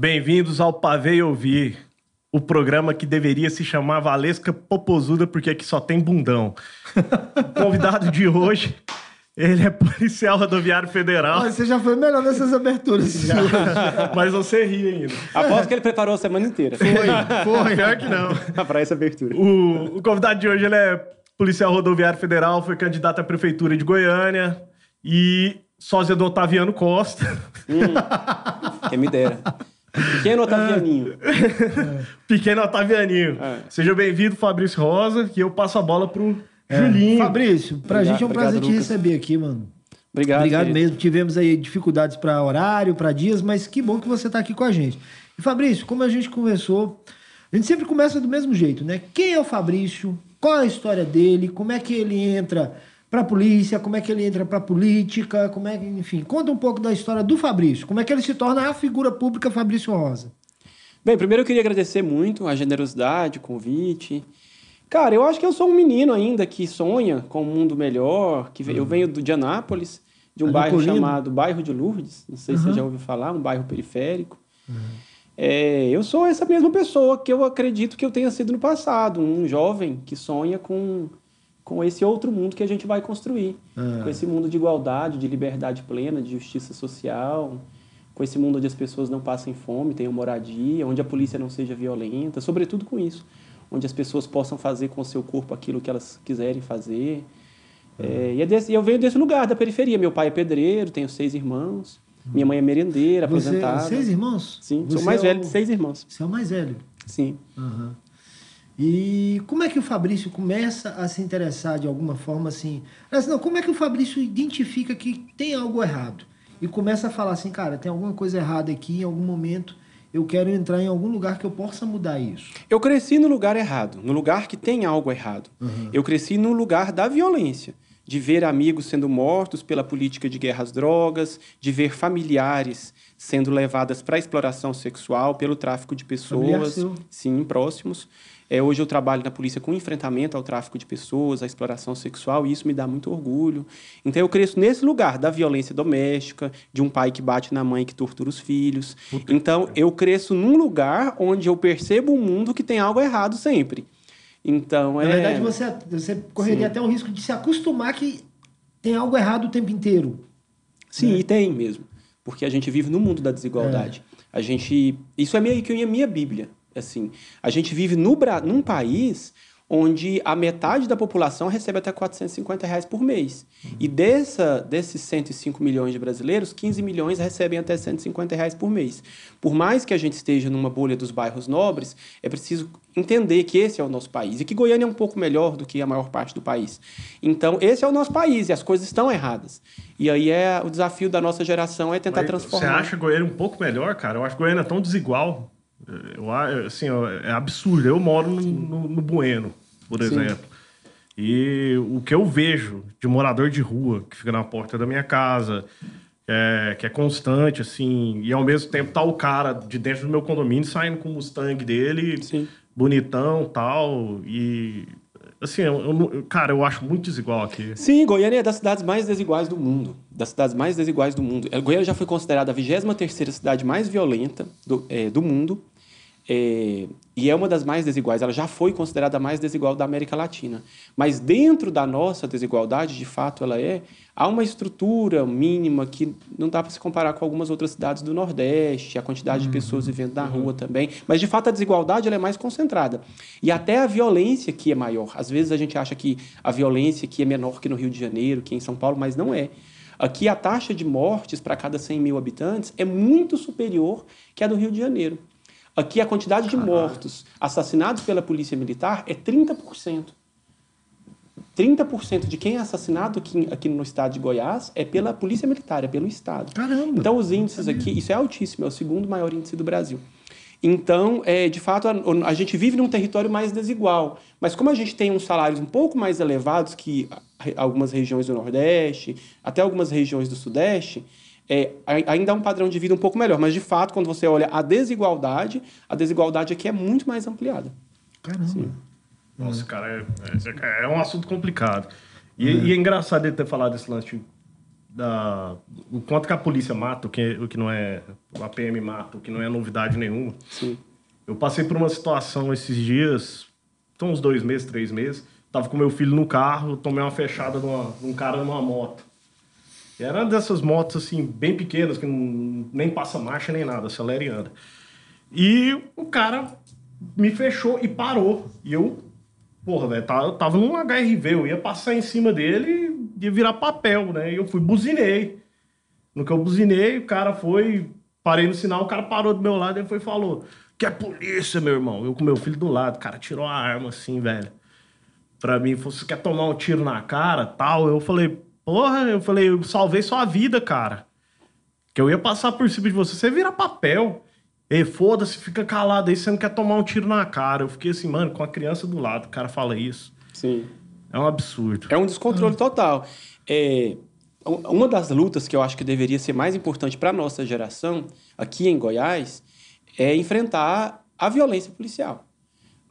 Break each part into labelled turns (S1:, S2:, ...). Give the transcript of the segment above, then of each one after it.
S1: Bem-vindos ao Pavei Ouvir, o programa que deveria se chamar Valesca Popozuda, porque aqui só tem bundão. O convidado de hoje, ele é policial rodoviário federal.
S2: Mas você já foi melhor nessas aberturas.
S1: Mas você ri ainda.
S3: Aposto que ele preparou a semana inteira.
S2: Foi, foi.
S1: Pior que não.
S3: pra essa abertura.
S1: O, o convidado de hoje, ele é policial rodoviário federal, foi candidato à prefeitura de Goiânia e sósia do Otaviano Costa.
S3: Quem me dera. Pequeno Otavianinho.
S1: Pequeno Otavianinho.
S3: É.
S1: Seja bem-vindo, Fabrício Rosa, que eu passo a bola pro Julinho.
S2: Fabrício, pra
S3: Obrigado,
S2: gente é um
S3: obrigado,
S2: prazer te
S3: Lucas.
S2: receber aqui, mano.
S3: Obrigado.
S2: Obrigado
S3: querido.
S2: mesmo. Tivemos aí dificuldades para horário, para dias, mas que bom que você tá aqui com a gente. E Fabrício, como a gente conversou, a gente sempre começa do mesmo jeito, né? Quem é o Fabrício? Qual é a história dele? Como é que ele entra pra polícia? Como é que ele entra pra política? Como é que, enfim, conta um pouco da história do Fabrício. Como é que ele se torna a figura pública Fabrício Rosa?
S3: Bem, primeiro eu queria agradecer muito a generosidade, o convite. Cara, eu acho que eu sou um menino ainda que sonha com um mundo melhor. Que ve- Eu venho do, de Anápolis, de um
S2: Ali
S3: bairro chamado Bairro de Lourdes. Não sei se você
S2: Uhum.
S3: já ouviu falar, um bairro periférico. É, eu sou essa mesma pessoa que eu acredito que eu tenha sido no passado, um jovem que sonha com, com esse outro mundo que a gente vai construir.
S2: Ah.
S3: Com esse mundo de igualdade, de liberdade plena, de justiça social, com esse mundo onde as pessoas não passem fome, tenham moradia, onde a polícia não seja violenta, sobretudo com isso, onde as pessoas possam fazer com o seu corpo aquilo que elas quiserem fazer. É, e é desse- eu venho desse lugar, da periferia. Meu pai é pedreiro, tenho seis irmãos. Minha mãe é merendeira,
S2: Você,
S3: aposentada.
S2: seis irmãos?
S3: Sim,
S2: Você
S3: sou mais
S2: é
S3: velho
S2: o-
S3: de seis irmãos.
S2: Você é o mais velho.
S3: Sim.
S2: Aham. E como é que o Fabrício começa a se interessar de alguma forma assim? Aliás, não, como é que o Fabrício identifica que tem algo errado? E começa a falar assim, cara, tem alguma coisa errada aqui, em algum momento eu quero entrar em algum lugar que eu possa mudar isso.
S3: Eu cresci no lugar errado, no lugar que tem algo errado. Eu cresci no lugar da violência, de ver amigos sendo mortos pela política de guerra às drogas, de ver familiares sendo levadas para exploração sexual pelo tráfico de pessoas, sim, próximos. É, hoje eu trabalho na polícia com enfrentamento ao tráfico de pessoas, à exploração sexual, e isso me dá muito orgulho. Então eu cresço nesse lugar da violência doméstica, de um pai que bate na mãe que tortura os filhos. então eu cresço num lugar onde eu percebo um mundo que tem algo errado sempre. Então
S2: Na
S3: é
S2: verdade, você, você correria até o risco de se acostumar que tem algo errado o tempo inteiro.
S3: Sim, e tem mesmo. Porque a gente vive no mundo da desigualdade. A gente. Isso é meio que a minha Bíblia. Assim, a gente vive no, num país onde a metade da população recebe até 450 reais por mês. E dessa, desses 105 milhões de brasileiros, 15 milhões recebem até 150 reais por mês. Por mais que a gente esteja numa bolha dos bairros nobres, é preciso entender que esse é o nosso país e que Goiânia é um pouco melhor do que a maior parte do país. Então, esse é o nosso país e as coisas estão erradas. E aí é o desafio da nossa geração é tentar
S1: Mas
S3: transformar.
S1: Você acha Goiânia um pouco melhor, cara? Eu acho Goiânia tão desigual. Eu, assim, é absurdo. Eu moro no, no- no Bueno, por
S3: Sim.
S1: exemplo. E o que eu vejo de morador de rua que fica na porta da minha casa, é, que é constante, assim, e ao mesmo tempo tá o cara de dentro do meu condomínio saindo com o Mustang dele,
S3: Sim.
S1: bonitão tal. E assim, eu, eu cara, eu acho muito desigual aqui.
S3: Sim, Goiânia é das cidades mais desiguais do mundo. Das cidades mais desiguais do mundo. Eh, Goiânia já foi considerada a 23ª cidade mais violenta do, eh, do mundo. Eh, e é uma das mais desiguais. Ela já foi considerada a mais desigual da América Latina. Mas dentro da nossa desigualdade, de fato ela é, há uma estrutura mínima que não dá para se comparar com algumas outras cidades do Nordeste, a quantidade de pessoas vivendo na rua também. Mas, de fato, a desigualdade é mais concentrada. E até a violência que é maior. Às vezes a gente acha que a violência aqui é menor que no Rio de Janeiro, que em São Paulo, mas não é. Aqui a taxa de mortes para cada 100 mil habitantes é muito superior que a do Rio de Janeiro. Aqui a quantidade de mortos assassinados pela polícia militar é 30%. 30% de quem é assassinado aqui, aqui no estado de Goiás é pela polícia militar, é pelo estado.
S2: Caramba!
S3: Então, os índices aqui, isso é altíssimo, é o segundo maior índice do Brasil. Então, é, de fato, a, a gente vive num território mais desigual. Mas como a gente tem uns salários um pouco mais elevados que algumas regiões do Nordeste, até algumas regiões do Sudeste, é, ainda há um padrão de vida um pouco melhor. Mas, de fato, quando você olha a desigualdade, a desigualdade aqui é muito mais ampliada.
S2: Caramba!
S1: Nossa, cara, é, é- é um assunto complicado. E é. e é engraçado ele ter falado esse lance da, o quanto que a polícia mata, o que, o que não é. A PM mata, o que não é novidade nenhuma.
S3: Sim.
S1: Eu passei por uma situação esses dias, então uns dois meses, três meses. Tava com meu filho no carro, tomei uma fechada de, uma, de um cara numa moto. Era dessas motos, assim, bem pequenas, que não, nem passa marcha nem nada, acelera e anda. E o cara me fechou e parou. E eu, porra, velho, tava, tava num HRV, eu ia passar em cima dele e ia virar papel, né? E eu fui, buzinei. No que eu buzinei, o cara foi, parei no sinal, o cara parou do meu lado e foi falou: Que é polícia, meu irmão. Eu com meu filho do lado, o cara tirou a arma assim, velho. Pra mim, Você quer tomar um tiro na cara tal? Eu falei: Porra, eu falei: Eu salvei sua vida, cara. Que eu ia passar por cima de você, você vira papel. Ei, foda-se, fica calado aí, você não quer tomar um tiro na cara. Eu fiquei assim, mano, com a criança do lado, o cara fala isso.
S3: Sim.
S1: É um absurdo.
S3: É um descontrole total. É, uma das lutas que eu acho que deveria ser mais importante para a nossa geração, aqui em Goiás, é enfrentar a violência policial.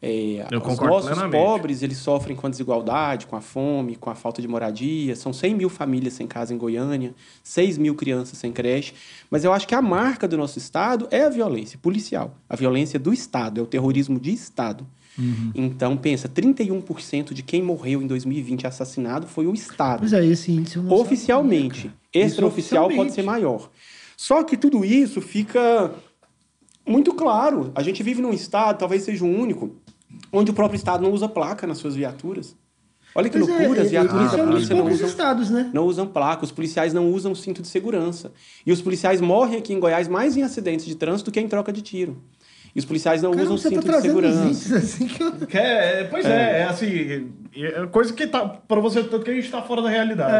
S3: É,
S1: Eu
S3: os nossos
S1: plenamente.
S3: pobres, eles sofrem com a desigualdade, com a fome, com a falta de moradia. São 100 mil famílias sem casa em Goiânia, 6 mil crianças sem creche. Mas eu acho que a marca do nosso Estado é a violência policial. A violência do Estado, é o terrorismo de Estado.
S2: Uhum.
S3: Então, pensa, 31% de quem morreu em 2020 assassinado foi o Estado.
S2: Pois é, esse índice eu não
S3: Oficialmente.
S2: sabia, cara.
S3: Extraoficial pode ser maior. Só que tudo isso fica muito claro. A gente vive num estado, talvez seja o único, onde o próprio estado não usa placa nas suas viaturas. Olha que
S2: Pois é,
S3: loucura, as
S2: e-
S3: viaturas da
S2: é um
S3: polícia não usam,
S2: estados, né?
S3: não usam placa, os policiais não usam cinto de segurança. E os policiais morrem aqui em Goiás mais em acidentes de trânsito do que em troca de tiro. E os policiais não
S2: Caramba,
S3: usam
S2: tá
S3: cinto de
S2: trazendo os
S3: segurança.
S2: assim que eu...
S1: É, é, pois é. é, assim, é coisa que tá, pra você, tanto que a gente tá fora da realidade.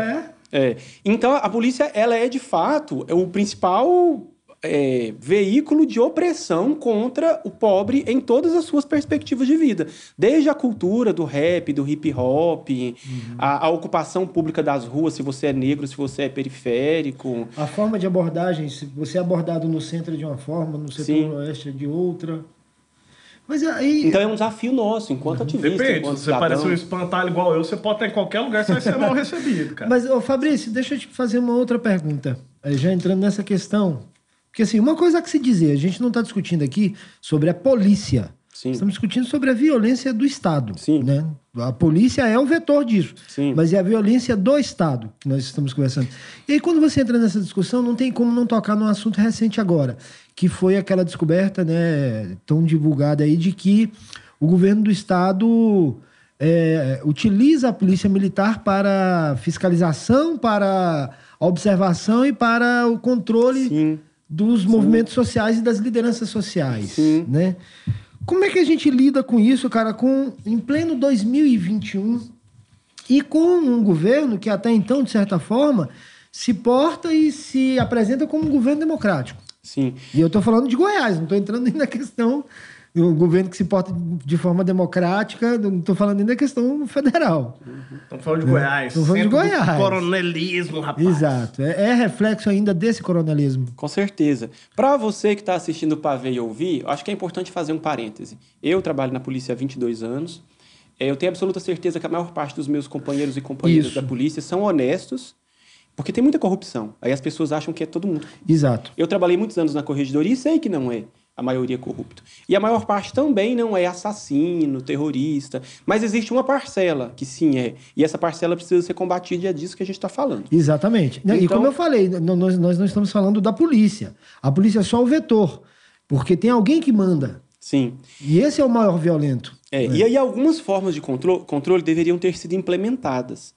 S2: É.
S3: É. Então, a polícia, ela é, de fato, é o principal é, veículo de opressão contra o pobre em todas as suas perspectivas de vida. Desde a cultura do rap, do hip hop, a, a ocupação pública das ruas, se você é negro, se você é periférico.
S2: A forma de abordagem, se você é abordado no centro de uma forma, no setor
S3: Sim.
S2: oeste de outra. Mas aí...
S3: Então, é um desafio nosso, enquanto ativista,
S1: Depende,
S3: enquanto
S1: se você parece um
S3: cidadão.
S1: espantalho igual eu, você pode estar em qualquer lugar, você vai ser mal recebido, cara.
S2: Mas, ô Fabrício, deixa eu te fazer uma outra pergunta. Aí, Já entrando nessa questão. Porque, assim, uma coisa que se dizer, a gente não está discutindo aqui sobre a polícia.
S3: Sim.
S2: Estamos discutindo sobre a violência do Estado.
S3: Sim.
S2: Né? A polícia é o vetor disso.
S3: Sim.
S2: Mas é a violência do Estado que nós estamos conversando. E aí, quando você entra nessa discussão, não tem como não tocar num assunto recente agora, que foi aquela descoberta, né, tão divulgada aí, de que o governo do Estado é, utiliza a polícia militar para fiscalização, para observação e para o controle
S3: Sim.
S2: Dos movimentos sociais e das lideranças sociais,
S3: Sim.
S2: né? Como é que a gente lida com isso, cara, com em pleno 2021 e com um governo que até então, de certa forma, se porta e se apresenta como um governo democrático?
S3: Sim.
S2: E eu estou falando de Goiás, não estou entrando nem na questão do governo que se porta de forma democrática, não estou falando nem da questão federal.
S1: Estamos falando de Goiás.
S2: Estamos falando de Goiás.
S1: Coronelismo, rapaz.
S2: Exato. É, é reflexo ainda desse coronelismo.
S3: Com certeza. Para você que está assistindo o Pavê e ouvir, acho que é importante fazer um parêntese. Eu trabalho na polícia há 22 anos. É, Eu tenho absoluta certeza que a maior parte dos meus companheiros e companheiras
S2: Isso.
S3: da polícia são honestos, porque tem muita corrupção. Aí as pessoas acham que é todo mundo.
S2: Exato.
S3: Eu trabalhei muitos anos na corregedoria e sei que não é a maioria corrupto. E a maior parte também não é assassino, terrorista, mas existe uma parcela que sim é. E essa parcela precisa ser combatida e é disso que a gente está falando.
S2: Exatamente. E
S3: Então-
S2: como eu falei, nós, nós não estamos falando da polícia. A polícia é só o vetor. Porque tem alguém que manda.
S3: Sim.
S2: E esse é o maior violento.
S3: É, E aí algumas formas de contro- controle deveriam ter sido implementadas.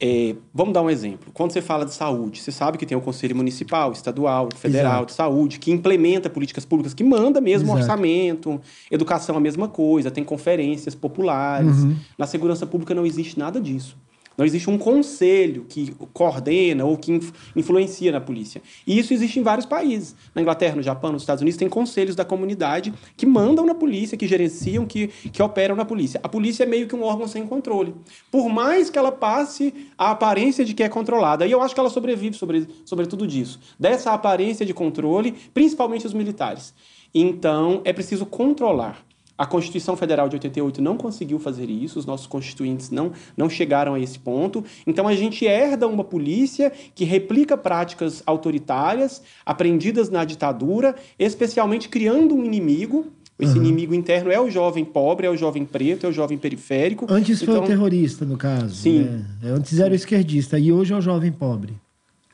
S3: É, vamos dar um exemplo. Quando você fala de saúde, você sabe que tem o Conselho Municipal, Estadual, Federal
S2: Exato.
S3: de Saúde, que implementa políticas públicas, que manda mesmo
S2: Exato.
S3: orçamento, educação a mesma coisa, tem conferências populares.
S2: Uhum.
S3: Na segurança pública não existe nada disso. Não existe um conselho que coordena ou que inf- influencia na polícia. E isso existe em vários países. Na Inglaterra, no Japão, nos Estados Unidos, tem conselhos da comunidade que mandam na polícia, que gerenciam, que, que operam na polícia. A polícia é meio que um órgão sem controle. Por mais que ela passe a aparência de que é controlada, e eu acho que ela sobrevive sobre, sobre tudo disso, dessa aparência de controle, principalmente os militares. Então, é preciso controlar. A Constituição Federal de 88 não conseguiu fazer isso, os nossos constituintes não, não chegaram a esse ponto. Então a gente herda uma polícia que replica práticas autoritárias aprendidas na ditadura, especialmente criando um inimigo. Esse uhum. inimigo interno é o jovem pobre, é o jovem preto, é o jovem periférico.
S2: Antes então, foi o terrorista, no caso.
S3: Sim.
S2: Né? Antes era o esquerdista e hoje é o jovem pobre.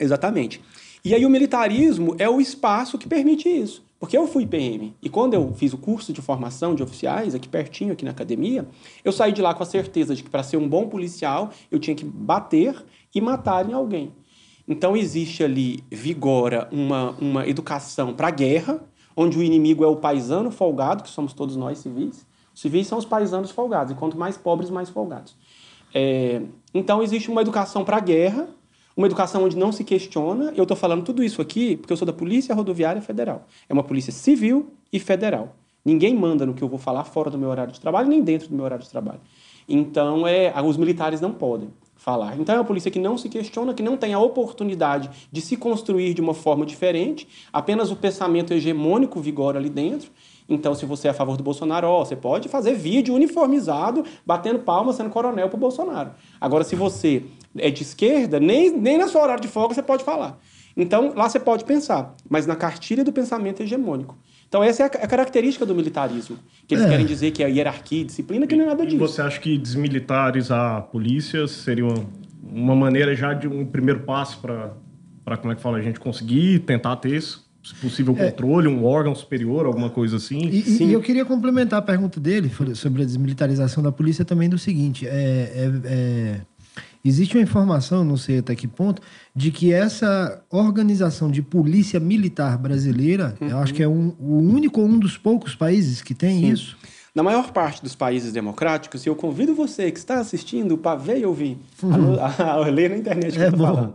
S3: Exatamente. E aí o militarismo é o espaço que permite isso. Porque eu fui PM e quando eu fiz o curso de formação de oficiais, aqui pertinho, aqui na academia, eu saí de lá com a certeza de que para ser um bom policial eu tinha que bater e matar em alguém. Então existe ali, vigora uma, uma educação para a guerra, onde o inimigo é o paisano folgado, que somos todos nós civis. Os civis são os paisanos folgados, e quanto mais pobres, mais folgados. É, então existe uma educação para a guerra, uma educação onde não se questiona. Eu estou falando tudo isso aqui porque eu sou da Polícia Rodoviária Federal. É uma polícia civil e federal. Ninguém manda no que eu vou falar fora do meu horário de trabalho, nem dentro do meu horário de trabalho. Então, é, os militares não podem falar. Então, é uma polícia que não se questiona, que não tem a oportunidade de se construir de uma forma diferente, apenas o pensamento hegemônico vigora ali dentro. Então, se você é a favor do Bolsonaro, ó, você pode fazer vídeo uniformizado, batendo palmas, sendo coronel para o Bolsonaro. Agora, se você é de esquerda, nem, nem na sua horário de folga você pode falar. Então, lá você pode pensar, mas na cartilha do pensamento hegemônico. Então, essa é a, característica do militarismo. Que eles é. querem dizer que é hierarquia, disciplina, que não é nada disso.
S1: E você acha que desmilitarizar a polícia seria uma, uma maneira já de um primeiro passo para, como é que fala, a gente conseguir tentar ter isso? se possível, é. controle, é. um órgão superior, alguma coisa assim.
S2: E, e, eu queria complementar a pergunta dele sobre a desmilitarização da polícia também do seguinte: é, é, é, existe uma informação, não sei até que ponto, de que essa organização de polícia militar brasileira, uhum. eu acho que é um, o único ou um dos poucos países que tem Sim. isso.
S3: Na maior parte dos países democráticos, e eu convido você que está assistindo para ver e ouvir, uhum. a, a, ler na internet que é eu estou falando.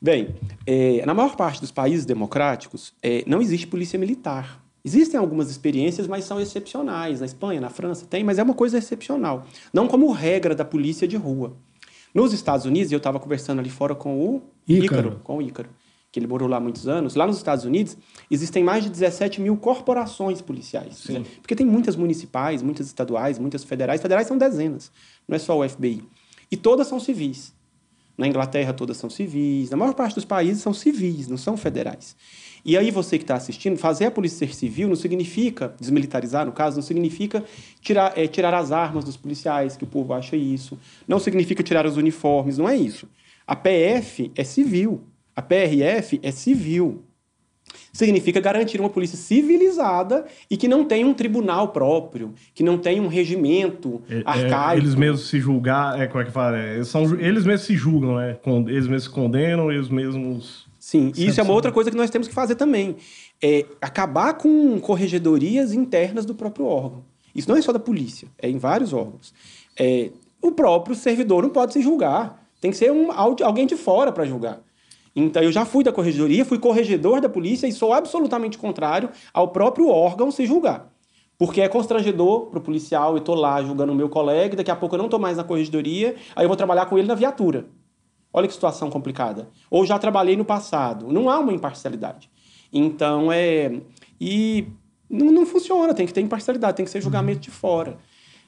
S3: Bem, é, na maior parte dos países democráticos, é, não existe polícia militar. Existem algumas experiências, mas são excepcionais. Na Espanha, na França, tem, mas é uma coisa excepcional. Não como regra da polícia de rua. Nos Estados Unidos, eu estava conversando ali fora com o Ícaro. Ícaro, com o Ícaro, que ele morou lá há muitos anos. Lá nos Estados Unidos, existem mais de 17 mil corporações policiais. Sim. Porque tem muitas municipais, muitas estaduais, muitas federais. Federais são dezenas, não é só o FBI. E todas são civis. Na Inglaterra, todas são civis. Na maior parte dos países são civis, não são federais. E aí, você que está assistindo, fazer a polícia ser civil não significa, desmilitarizar no caso, não significa tirar, é, tirar as armas dos policiais, que o povo acha isso. Não significa tirar os uniformes, não é isso. A PF é civil. A PRF é civil significa garantir uma polícia civilizada e que não tem um tribunal próprio, que não tem um regimento é, é arcaico.
S1: eles mesmos se julgar, é, como é que fala? É, são, eles mesmos se julgam, né? Eles mesmos se condenam, eles mesmos.
S3: Sim, e isso é uma outra coisa que nós temos que fazer também. É acabar com corregedorias internas do próprio órgão. Isso não é só da polícia, é em vários órgãos. É, o próprio servidor não pode se julgar. Tem que ser um, alguém de fora para julgar. Então, eu já fui da corregedoria, fui corregedor da polícia e sou absolutamente contrário ao próprio órgão se julgar. Porque é constrangedor para o policial, eu estou lá julgando o meu colega, daqui a pouco eu não estou mais na corregedoria, aí eu vou trabalhar com ele na viatura. Olha que situação complicada. Ou já trabalhei no passado. Não há uma imparcialidade. Então, é. E não, não funciona, tem que ter imparcialidade, tem que ser julgamento de fora.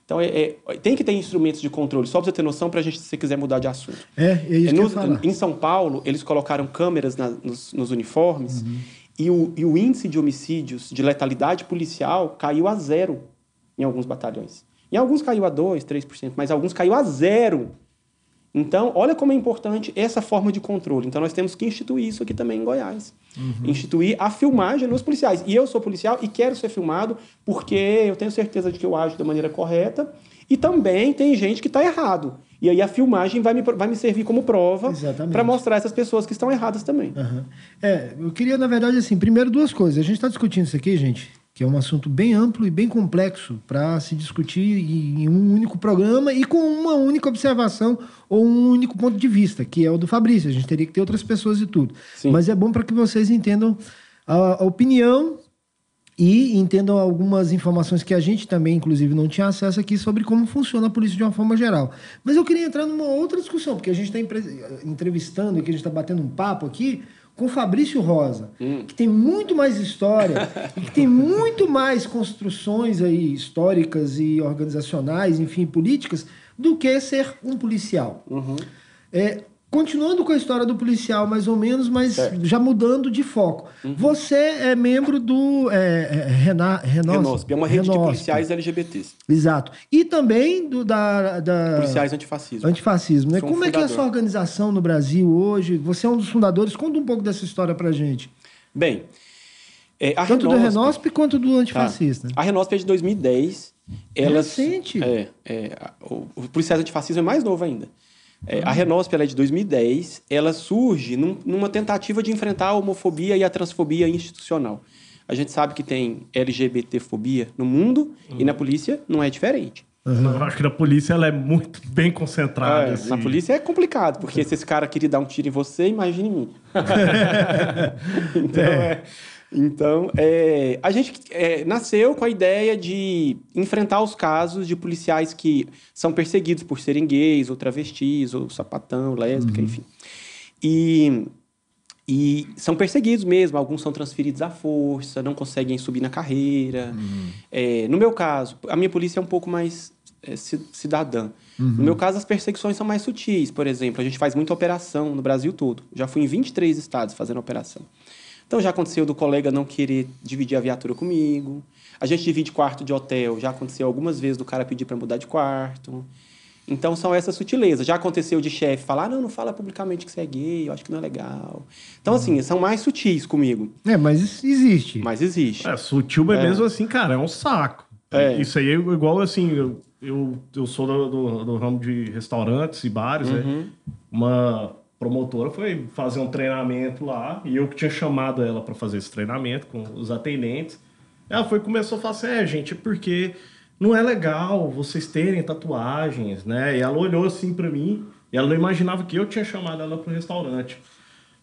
S3: Então, é, é, tem que ter instrumentos de controle, só para você ter noção, para a gente, se quiser mudar de assunto.
S2: É, é isso
S3: no,
S2: que eu falar.
S3: Em São Paulo, eles colocaram câmeras na, nos, nos, uniformes uhum. e, o, e o índice de homicídios, de letalidade policial, caiu a zero em alguns batalhões. Em alguns caiu a 2%, 3%, mas alguns caiu a zero. Então, olha como é importante essa forma de controle. Então, nós temos que instituir isso aqui também em Goiás. Uhum. Instituir a filmagem nos policiais. E eu sou policial e quero ser filmado porque eu tenho certeza de que eu ajo da maneira correta. E também tem gente que está errado. E aí a filmagem vai me, vai me servir como prova para mostrar essas pessoas que estão erradas também.
S2: Uhum. É, eu queria, na verdade, assim, primeiro duas coisas. A gente está discutindo isso aqui, gente, que é um assunto bem amplo e bem complexo para se discutir em um único programa e com uma única observação ou um único ponto de vista, que é o do Fabrício. A gente teria que ter outras pessoas e tudo. Sim. Mas é bom para que vocês entendam a, a, opinião e entendam algumas informações que a gente também, inclusive, não tinha acesso aqui sobre como funciona a polícia de uma forma geral. Mas eu queria entrar numa outra discussão, porque a gente está entrevistando e que a gente está batendo um papo aqui com Fabrício Rosa,
S3: Hum.
S2: que tem muito mais história e que tem muito mais construções aí históricas e organizacionais, enfim, políticas, do que ser um policial.
S3: Uhum.
S2: É, continuando com a história do policial, mais ou menos, mas
S3: Certo.
S2: já mudando de foco.
S3: Uhum.
S2: Você é membro do é, é, Rena, Renosp,
S3: Renosp, é uma rede de policiais LGBTs.
S2: Exato. E também do, da, da
S3: Policiais antifascismo.
S2: antifascismo. Né?
S3: Sou um
S2: Como é que é a sua organização no Brasil hoje? Você é um dos fundadores. Conta um pouco dessa história pra gente.
S3: Bem, é,
S2: Tanto do
S3: Renosp-
S2: quanto do antifascista.
S3: A Renosp é de 2010. Elas,
S2: Recente.
S3: É, é, o, o Policiais Antifascismo é mais novo ainda. É, A Renosp ela é de 2010. Ela surge num- numa tentativa de enfrentar a homofobia e a transfobia institucional. A gente sabe que tem LGBTfobia no mundo e na polícia não é diferente.
S1: Eu acho que na polícia ela é muito bem concentrada.
S3: É,
S1: assim.
S3: Na polícia é complicado, porque se esse cara queria dar um tiro em você, imagine em mim. então, é, então é, a gente é, nasceu com a ideia de enfrentar os casos de policiais que são perseguidos por serem gays, ou travestis, ou sapatão, lésbica, enfim. E, e são perseguidos mesmo, alguns são transferidos à força, não conseguem subir na carreira. É, no meu caso, a minha polícia é um pouco mais é, ci- cidadã. No meu caso, as perseguições são mais sutis. Por exemplo, a gente faz muita operação no Brasil todo. Já fui em 23 estados fazendo operação. Então já aconteceu do colega não querer dividir a viatura comigo. A gente divide quarto de hotel. Já aconteceu algumas vezes do cara pedir para mudar de quarto. Então são essas sutilezas. Já aconteceu de chefe falar: ah, não, não fala publicamente que você é gay, eu acho que não é legal. Então, assim, são mais sutis comigo.
S2: É, mas isso existe.
S3: Mas existe.
S1: É, sutil, mas mesmo assim, cara, é um saco.
S3: É.
S1: Isso aí é igual assim, eu, eu, eu sou do, do, do ramo de restaurantes e bares,
S3: Uhum.
S1: né? Uma promotora foi fazer um treinamento lá e eu que tinha chamado ela para fazer esse treinamento com os atendentes. Ela foi começou a falar assim, é, gente, é porque não é legal vocês terem tatuagens, né? E ela olhou assim para mim e ela não imaginava que eu tinha chamado ela para o restaurante.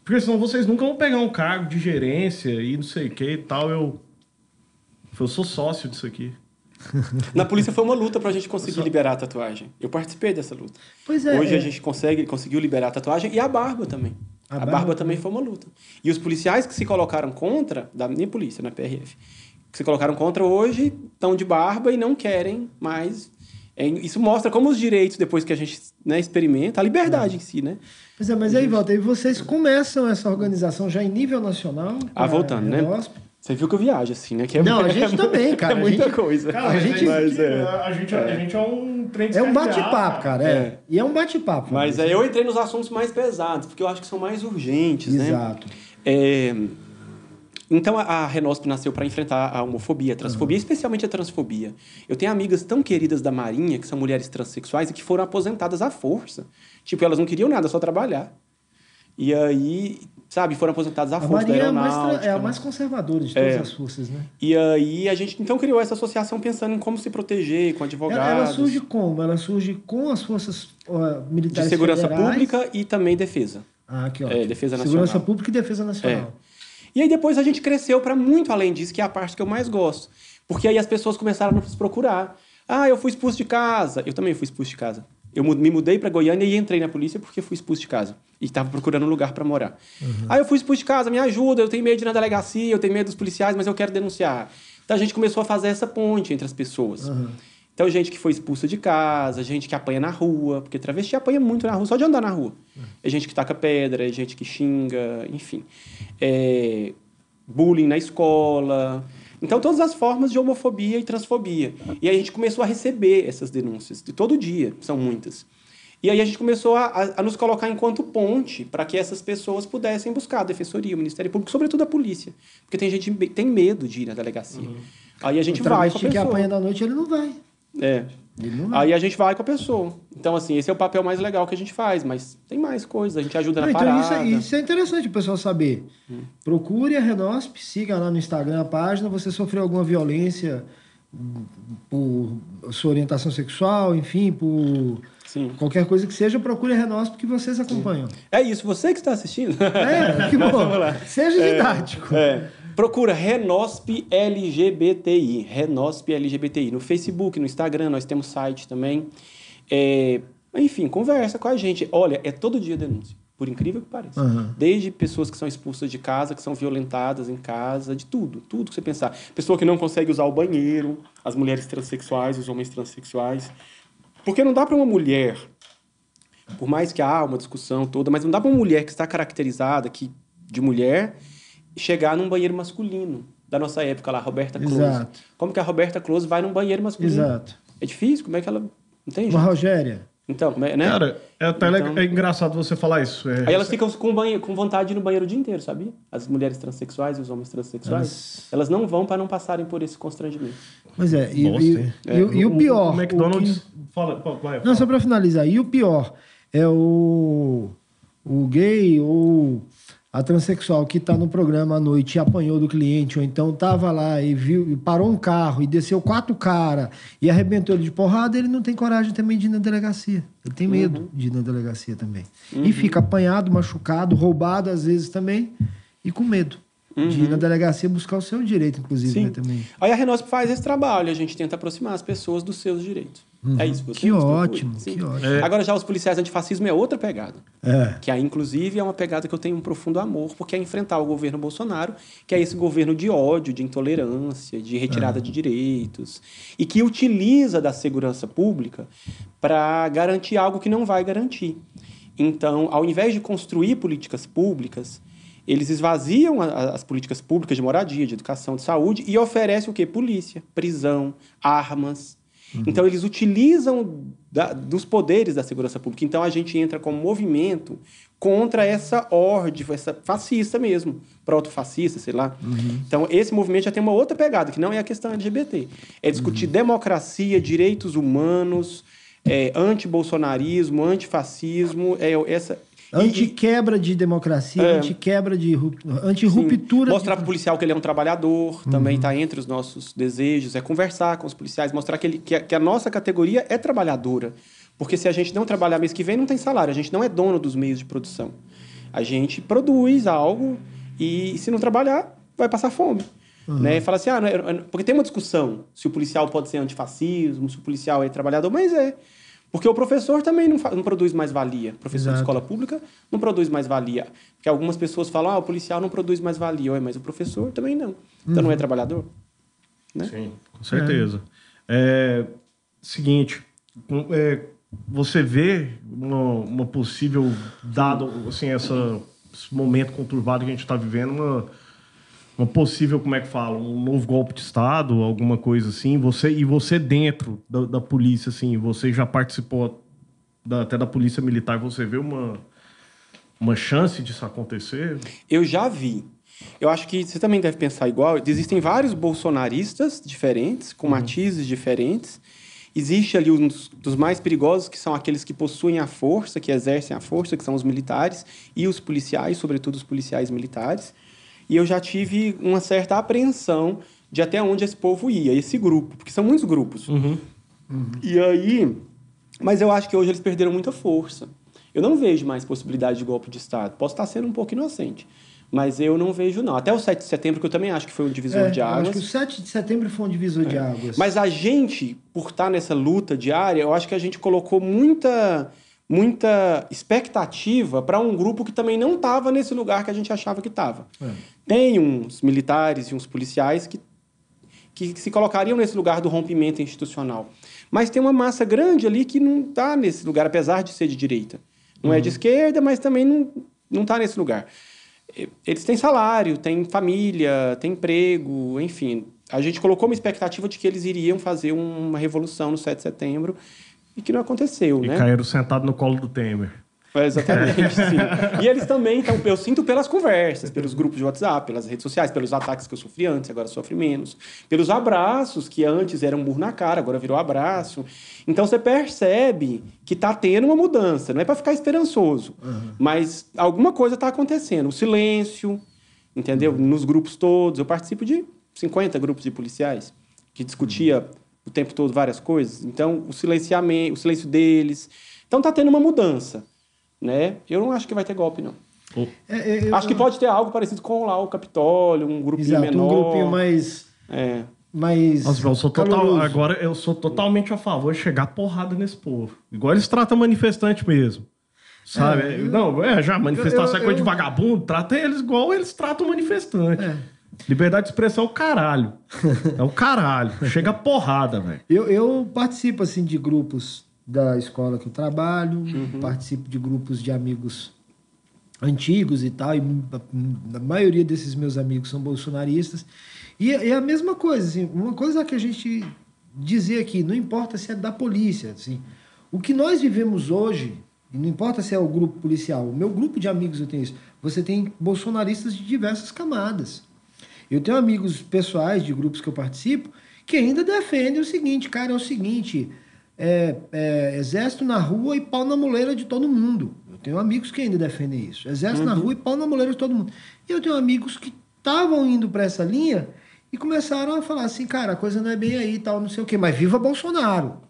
S1: Porque senão vocês nunca vão pegar um cargo de gerência e não sei o que e tal. Eu, eu sou sócio disso aqui.
S3: Na polícia foi uma luta pra gente conseguir liberar a tatuagem. Eu participei dessa luta.
S2: Pois é.
S3: Hoje
S2: é.
S3: a gente consegue, conseguiu liberar a tatuagem e a barba também.
S2: A
S3: A,
S2: barba
S3: barba, também foi uma luta. E os policiais que se colocaram contra, da minha polícia, na PRF, que se colocaram contra hoje, estão de barba e não querem mais. É, isso mostra como os direitos, depois que a gente né, experimenta, a liberdade em si, né?
S2: Pois é, mas aí, Walter, e vocês começam essa organização já em nível nacional?
S3: Ah,
S2: a
S3: voltando, né? Você viu que eu viajo, assim, né? Que é,
S2: Não, a gente também, cara.
S3: É muita
S2: gente-
S3: coisa.
S2: Cara, a gente-
S3: Mas é.
S1: a, gente, a gente é um trem
S2: É um bate-papo, cara. É.
S3: É.
S2: E é um bate-papo.
S3: Mas
S2: Fabrício.
S3: é, eu entrei nos assuntos mais pesados, porque eu acho que são mais urgentes, né?
S2: Exato.
S3: É, Então a, Renosp nasceu para enfrentar a homofobia, a transfobia, especialmente a transfobia. Eu tenho amigas tão queridas da Marinha, que são mulheres transexuais e que foram aposentadas à força. Tipo, elas não queriam nada, só trabalhar. E aí, sabe, foram aposentadas à
S2: A
S3: força da
S2: Marinha é a, mais, tra-
S3: aeronáutica.
S2: é a mais conservadora de todas
S3: É.
S2: as forças, né?
S3: E aí a gente então criou essa associação pensando em como se proteger com advogados.
S2: Ela, ela surge como? Ela surge com as forças
S3: de
S2: militares
S3: segurança
S2: federais.
S3: pública e também defesa.
S2: Ah, aqui, ó.
S3: É, defesa
S2: Segurança
S3: nacional.
S2: pública e defesa nacional.
S3: E aí depois a gente cresceu para muito além disso, que é a parte que eu mais gosto. Porque aí as pessoas começaram a nos procurar. Ah, eu fui expulso de casa. Eu também fui expulso de casa. Eu me mudei para Goiânia e entrei na polícia porque fui expulso de casa. E estava procurando um lugar para morar. Aí eu fui expulso de casa, me ajuda, eu tenho medo de ir na delegacia, eu tenho medo dos policiais, mas eu quero denunciar. Então a gente começou a fazer essa ponte entre as pessoas. Então, gente que foi expulsa de casa, gente que apanha na rua, porque travesti apanha muito na rua, só de andar na rua. É gente que taca pedra, é gente que xinga, enfim. É, bullying na escola. Então, todas as formas de homofobia e transfobia. E aí a gente começou a receber essas denúncias, de todo dia, são muitas. E aí a gente começou a, a- a nos colocar enquanto ponte para que essas pessoas pudessem buscar a defensoria, o Ministério Público, sobretudo a polícia. Porque tem gente que tem medo de ir na delegacia. Aí a gente
S2: o
S3: vai com a
S2: travesti que
S3: pessoa.
S2: apanha da noite, ele não vai.
S3: É. Aí a gente vai com a pessoa. Então, assim, esse é o papel mais legal que a gente faz, mas tem mais coisas, a gente ajuda
S2: Não,
S3: na
S2: então isso,
S3: parada.
S2: é- isso é interessante o pessoal saber. Procure a Renosp, siga lá no Instagram a página. Você sofreu alguma violência hum, por sua orientação sexual, enfim, por
S3: Sim.
S2: qualquer coisa que seja, procure a Renosp que vocês acompanham.
S3: É isso, você que está assistindo.
S2: É, que bom. Seja didático.
S3: É. Procura Renosp LGBTI. Renosp LGBTI. No Facebook, no Instagram, nós temos site também. É, enfim, conversa com a gente. Olha, é todo dia denúncia. por incrível que pareça.
S2: Aham.
S3: Desde pessoas que são expulsas de casa, que são violentadas em casa, de tudo, tudo que você pensar. Pessoa que não consegue usar o banheiro, as mulheres transexuais, os homens transexuais. Porque não dá para uma mulher, por mais que há uma discussão toda, mas não dá para uma mulher que está caracterizada que, de mulher chegar num banheiro masculino. Da nossa época lá, Roberta Close.
S2: Exato.
S3: Como que a Roberta Close vai num banheiro masculino?
S2: Exato.
S3: É difícil? Como é que ela. Entende?
S2: Uma Rogéria.
S3: Então, como é, né?
S1: Cara, é até
S3: Então-
S1: é engraçado você falar isso. É,
S3: Aí elas ficam com, banho, com vontade de ir no banheiro o dia inteiro, sabia? As mulheres transexuais e os homens transexuais. Elas não vão para não passarem por esse constrangimento.
S2: Mas é, e,
S1: Nossa,
S2: e-
S1: hein?
S2: e o- e o pior.
S1: O, McDonald's.
S2: o
S1: Fala, fala, vai,
S2: que- Não, só pra finalizar. E o pior é o, o gay ou a transexual que tá no programa à noite e apanhou do cliente, ou então tava lá e viu, e parou um carro e desceu quatro caras e arrebentou ele de porrada, ele não tem coragem também de ir na delegacia. Ele tem medo
S3: Uhum.
S2: de ir na delegacia também. E fica apanhado, machucado, roubado às vezes também, e com medo. De ir na delegacia buscar o seu direito, inclusive, né, também.
S3: Aí a Renosp faz esse trabalho, a gente tenta aproximar as pessoas dos seus direitos. É isso. Você
S2: Que
S3: procura.
S2: ótimo,
S3: Sim.
S2: que ótimo.
S3: Agora já os policiais antifascismo é outra pegada.
S2: É.
S3: Que aí, inclusive, é uma pegada que eu tenho um profundo amor, porque é enfrentar o governo Bolsonaro, que é esse governo de ódio, de intolerância, de retirada de direitos, e que utiliza da segurança pública para garantir algo que não vai garantir. Então, ao invés de construir políticas públicas, eles esvaziam a- a- as políticas públicas de moradia, de educação, de saúde e oferecem o quê? Polícia, prisão, armas. Então, eles utilizam da- dos poderes da segurança pública. Então, a gente entra como movimento contra essa ordem, essa fascista mesmo, proto-fascista, sei lá. Então, esse movimento já tem uma outra pegada, que não é a questão LGBT. É discutir democracia, direitos humanos, é, anti-bolsonarismo, antifascismo, é essa...
S2: Anti-quebra de democracia,
S3: É.
S2: anti-quebra de ru- anti-ruptura.
S3: Mostrar
S2: de...
S3: para o policial que ele é um trabalhador, também está entre os nossos desejos. É conversar com os policiais, mostrar que, ele, que, a, que a nossa categoria é trabalhadora. Porque se a gente não trabalhar mês que vem, não tem salário. A gente não é dono dos meios de produção. A gente produz algo e, se não trabalhar, vai passar fome. Né? E Fala assim, ah, é- porque tem uma discussão se o policial pode ser antifascismo, se o policial é trabalhador, mas é. Porque o professor também não, não produz mais valia. O professor de
S2: Exato.
S3: escola pública não produz mais valia. Porque algumas pessoas falam, ah, o policial não produz mais valia. Ué, mas o professor também não. Então não é trabalhador? Né?
S1: Sim, com certeza. É, seguinte, com- é, você vê uma, uma possível, dado assim, essa, esse momento conturbado que a gente está vivendo, uma, uma possível, como é que fala, um novo golpe de Estado, alguma coisa assim, você e você dentro da, da polícia, assim, você já participou da- até da polícia militar, você vê uma, uma chance disso acontecer?
S3: Eu já vi. Eu acho que você também deve pensar igual. Existem vários bolsonaristas diferentes, com matizes diferentes. Existe ali um dos, dos mais perigosos, que são aqueles que possuem a força, que exercem a força, que são os militares e os policiais, sobretudo os policiais militares. E eu já tive uma certa apreensão de até onde esse povo ia, esse grupo, porque são muitos grupos. E aí. Mas eu acho que hoje eles perderam muita força. Eu não vejo mais possibilidade de golpe de Estado. Posso estar sendo um pouco inocente. Mas eu não vejo, não. Até o 7 de setembro, que eu também acho que foi um divisor
S2: É,
S3: de
S2: eu Acho
S3: águas.
S2: que o 7 de setembro foi um divisor de águas.
S3: Mas a gente, por estar nessa luta diária, eu acho que a gente colocou muita, muita expectativa para um grupo que também não estava nesse lugar que a gente achava que estava.
S2: É.
S3: Tem uns militares e uns policiais que, que se colocariam nesse lugar do rompimento institucional. Mas tem uma massa grande ali que não está nesse lugar, apesar de ser de direita. Não é de esquerda, mas também não não está nesse lugar. Eles têm salário, têm família, têm emprego, enfim. A gente colocou uma expectativa de que eles iriam fazer uma revolução no 7 de setembro e que não aconteceu,
S1: E
S3: né?
S1: caíram sentados no colo do Temer.
S3: É, exatamente, sim. E eles também, então, eu sinto pelas conversas, pelos grupos de WhatsApp, pelas redes sociais, pelos ataques que eu sofri antes, agora sofri menos, pelos abraços, que antes eram um burro na cara, agora virou abraço. Então você percebe que tá tendo uma mudança, não é para ficar esperançoso, mas alguma coisa tá acontecendo. O silêncio, entendeu? Nos grupos todos, eu participo de 50 grupos de policiais que discutia o tempo todo várias coisas. Então, o silenciamento, o silêncio deles. Então tá tendo uma mudança, né? Eu não acho que vai ter golpe não.
S2: É, é, eu-
S3: Acho que pode ter algo parecido com lá o Capitólio, um grupinho
S2: Exato,
S3: menor.
S2: um grupinho mais.
S3: É.
S2: mais
S1: Nossa, eu sou total, agora eu sou totalmente a favor de chegar porrada nesse povo. Igual eles tratam manifestante mesmo. Sabe?
S2: É, eu-
S1: não, é, já manifestação
S2: eu-
S1: é coisa de vagabundo, trata eles igual eles tratam o manifestante.
S2: É.
S1: Liberdade de expressão é o caralho. É o caralho. Chega porrada, velho.
S2: Eu, eu participo assim de grupos da escola que eu trabalho,
S1: Uhum.
S2: participo de grupos de amigos antigos e tal, e a maioria desses meus amigos são bolsonaristas. E é a mesma coisa, assim, uma coisa que a gente dizer aqui, não importa se é da polícia, assim, o que nós vivemos hoje, não importa se é o grupo policial, o meu grupo de amigos eu tenho isso, você tem bolsonaristas de diversas camadas. Eu tenho amigos pessoais de grupos que eu participo que ainda defendem o seguinte, cara, é o seguinte, é, é, exército na rua e pau na muleira de todo mundo. Eu tenho amigos que ainda defendem isso. Exército na rua e pau na muleira de todo mundo. E eu tenho amigos que estavam indo para essa linha e começaram a falar assim, cara, a coisa não é bem aí e tal, não sei o quê, mas viva Bolsonaro.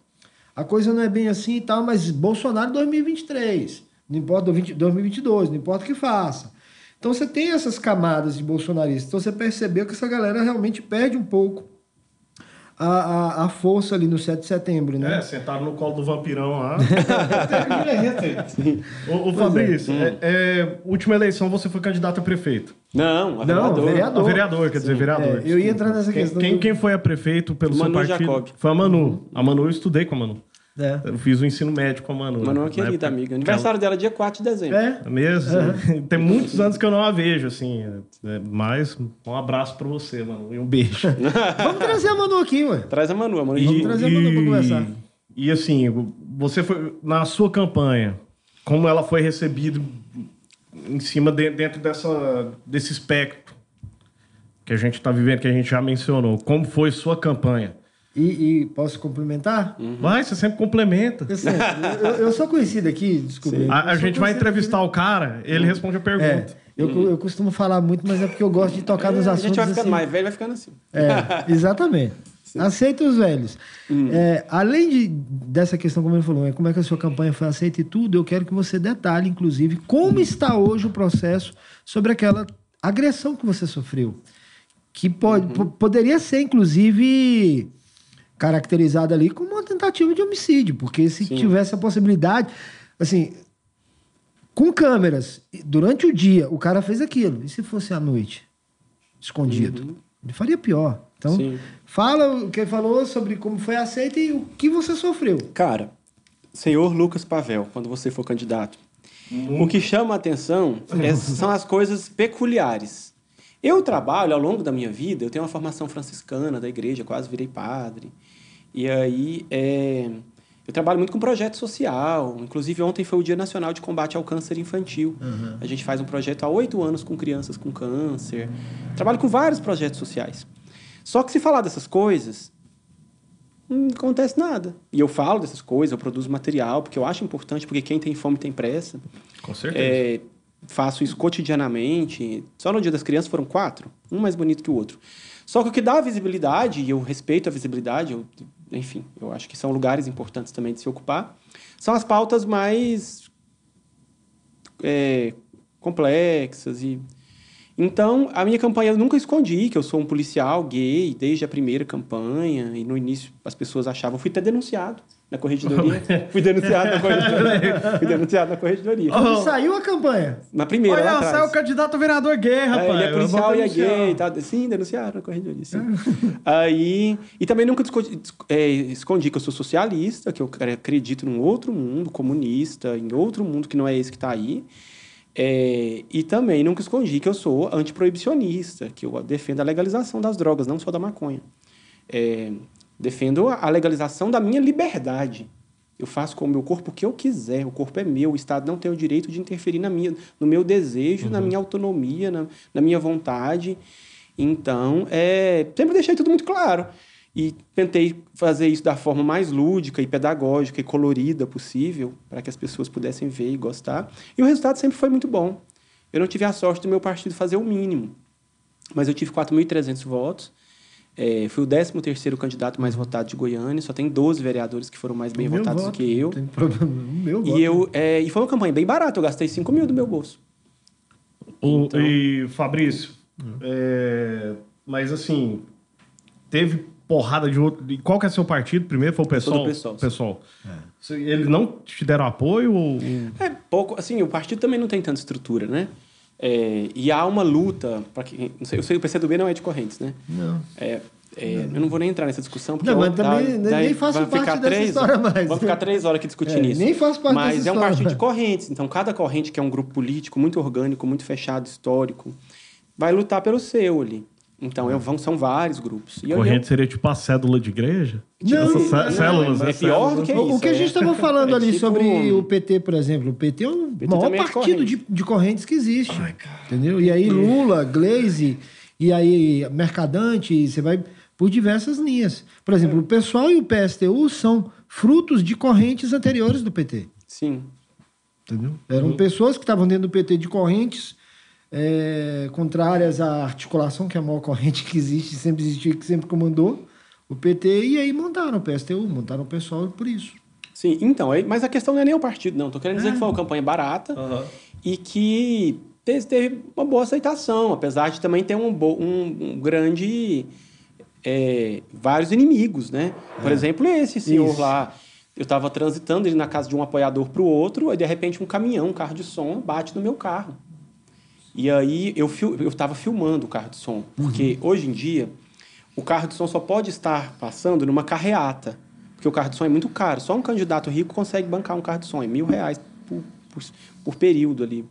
S2: A coisa não é bem assim e tal, mas Bolsonaro 2023, não importa 20 2022, não importa o que faça. Então você tem essas camadas de bolsonaristas. Então você percebeu que essa galera realmente perde um pouco a, a, a força ali no 7 de setembro, né?
S1: É, sentado no colo do vampirão lá. ô, ô Fabrício, é, é, última eleição você foi candidato a prefeito.
S3: Não, a
S2: Não,
S3: vereador.
S2: vereador.
S1: A vereador, quer dizer, vereador.
S2: É, eu ia entrar nessa
S1: Quem-
S2: questão
S1: Quem,
S2: do-
S1: quem foi a prefeito pelo
S3: Manu
S1: seu partido?
S3: Jacob.
S1: Foi a Manu. A Manu eu estudei com a Manu.
S2: É.
S1: Eu fiz o ensino médio com a Manu.
S3: Manu é uma
S1: Na
S3: querida
S1: época
S3: amiga. Aniversário dela é dia 4 de dezembro.
S2: É?
S1: É mesmo? Tem muitos anos que eu não a vejo, assim. É, mas um abraço pra você, mano. E um beijo.
S2: Vamos trazer a Manu aqui, ué.
S3: Traz a Manu, a Manu.
S2: Vamos trazer a Manu pra conversar.
S1: E assim, você foi na sua campanha, como ela foi recebida em cima de- dentro dessa, desse espectro que a gente está vivendo, que a gente já mencionou. Como foi sua campanha?
S2: E, e posso complementar?
S1: Vai, você sempre complementa.
S2: Eu, sei, eu, eu sou conhecido aqui, desculpa.
S1: A, a gente vai entrevistar o cara, ele responde a
S2: aqui. É,
S1: pergunta.
S2: eu, eu costumo falar muito, mas é porque eu gosto de tocar nos
S3: a
S2: assuntos
S3: gente vai ficando
S2: assim.
S3: mais velho, vai ficando assim.
S2: É, exatamente. Aceita os velhos. É, além de, dessa questão, como ele falou, é, como é que a sua campanha foi aceita e tudo, eu quero que você detalhe, inclusive, como está hoje o processo sobre aquela agressão que você sofreu. Que pode, po- poderia ser, inclusive, caracterizada ali como uma tentativa de homicídio, porque se
S3: Sim.
S2: tivesse a possibilidade, assim, com câmeras, durante o dia, o cara fez aquilo. E se fosse à noite, escondido? Ele faria pior. Então,
S3: Sim.
S2: fala o que ele falou sobre como foi aceito e o que você sofreu.
S3: Cara, senhor Lucas Pavel, quando você for candidato, o que chama a atenção é- são as coisas peculiares. Eu trabalho ao longo da minha vida, eu tenho uma formação franciscana da igreja, quase virei padre. E aí, é, eu trabalho muito com projeto social. Inclusive, ontem foi o Dia Nacional de Combate ao Câncer Infantil. A gente faz um projeto há oito anos com crianças com câncer. Trabalho com vários projetos sociais. Só que se falar dessas coisas, não acontece nada. E eu falo dessas coisas, eu produzo material, porque eu acho importante, porque quem tem fome tem pressa.
S1: Com certeza.
S3: É, faço isso cotidianamente. Só no Dia das Crianças foram quatro, um mais bonito que o outro. Só que o que dá visibilidade, e eu respeito a visibilidade, eu, enfim, eu acho que são lugares importantes também de se ocupar, são as pautas mais é, complexas e então, a minha campanha eu nunca escondi que eu sou um policial gay desde a primeira campanha. E no início as pessoas achavam. Fui até denunciado na corregedoria. fui denunciado na corregedoria. fui denunciado na corregedoria.
S2: Quando saiu a campanha?
S3: Na primeira, lá
S1: Olha,
S3: atrás.
S1: saiu o candidato a vereador gay,
S3: É,
S1: rapaz.
S3: ele é policial e é gay e tal. Sim, denunciaram na corregedoria, sim. Aí, e também nunca escondi, é, escondi que eu sou socialista, que eu acredito num outro mundo comunista, em outro mundo que não é esse que está aí. É, e também nunca escondi que eu sou antiproibicionista, que eu defendo a legalização das drogas, não só da maconha. É, defendo a legalização da minha liberdade. Eu faço com o meu corpo o que eu quiser. O corpo é meu. O Estado não tem o direito de interferir na minha, no meu desejo, na minha autonomia, na, na minha vontade. Então, é, sempre deixei tudo muito claro. E tentei fazer isso da forma mais lúdica e pedagógica e colorida possível, para que as pessoas pudessem ver e gostar. E o resultado sempre foi muito bom. Eu não tive a sorte do meu partido fazer o mínimo, mas eu tive 4.300 votos. É, fui o 13º candidato mais votado de Goiânia. Só tem 12 vereadores que foram mais bem
S2: meu
S3: votados do
S2: voto,
S3: que eu.
S2: Não tem problema. O meu voto.
S3: E, eu, é, e foi uma campanha bem barata. Eu gastei 5 mil do meu bolso.
S1: O-
S3: Então-
S1: E, Fabrício, é, mas assim, teve porrada de outro. e Qual que é seu partido? Primeiro foi o PSOL?
S3: do PSOL.
S1: PSOL. Se- Eles não te deram apoio ou-
S3: É, pouco. Assim, o partido também não tem tanta estrutura, né? É, e há uma luta. para que não sei, eu sei que o PCdoB não é de Correntes, né?
S2: Não.
S3: É, é, eu não vou nem entrar nessa discussão, porque
S2: Não, mas também
S3: dá-
S2: nem faço parte
S3: ficar
S2: dessa
S3: três,
S2: história mais.
S3: Vamos ficar três horas aqui discutindo
S2: É,
S3: isso.
S2: nem faço parte
S3: Mas
S2: dessa
S3: é um
S2: história.
S3: partido de correntes. Então, cada corrente, que é um grupo político muito orgânico, muito fechado, histórico, vai lutar pelo seu ali. Então, eu, vão, são vários grupos. E eu-
S1: Corrente seria tipo a cédula de igreja?
S2: Não,
S1: Essas
S2: não,
S1: cé- células,
S3: é
S1: né?
S3: pior do que
S2: O, o
S3: isso.
S2: que a
S3: é-
S2: gente estava falando
S3: é
S2: ali
S3: tipo
S2: sobre o PT, por exemplo. O PT é o
S3: PT
S2: maior
S3: também é de
S2: partido de, de correntes que existe. entendeu? E aí Lula, Glaze, e aí Mercadante, você vai por diversas linhas. Por exemplo, o pessoal e o PSTU são frutos de correntes anteriores do PT.
S3: Sim.
S2: Entendeu? Eram pessoas que estavam dentro do PT de correntes é, contrárias à articulação, que é a maior corrente que existe, sempre existiu, que sempre comandou o PT, e aí montaram o PSTU, montaram o pessoal por isso.
S3: Sim, então, aí- mas a questão não é nem o partido, não. Tô querendo
S2: É.
S3: dizer que foi uma campanha barata e que teve, teve uma boa aceitação, apesar de também ter um, bo- um- um grande. é, vários inimigos, né? Por exemplo, esse senhor
S2: É. Isso.
S3: lá. Eu estava transitando ele na casa de um apoiador para o outro, aí de repente um caminhão, um carro de som, bate no meu carro. E aí eu fil- eu estava filmando o carro de som, porque hoje em dia o carro de som só pode estar passando numa carreata, porque o carro de som é muito caro. Só um candidato rico consegue bancar um carro de som, é mil reais por, por, por período ali.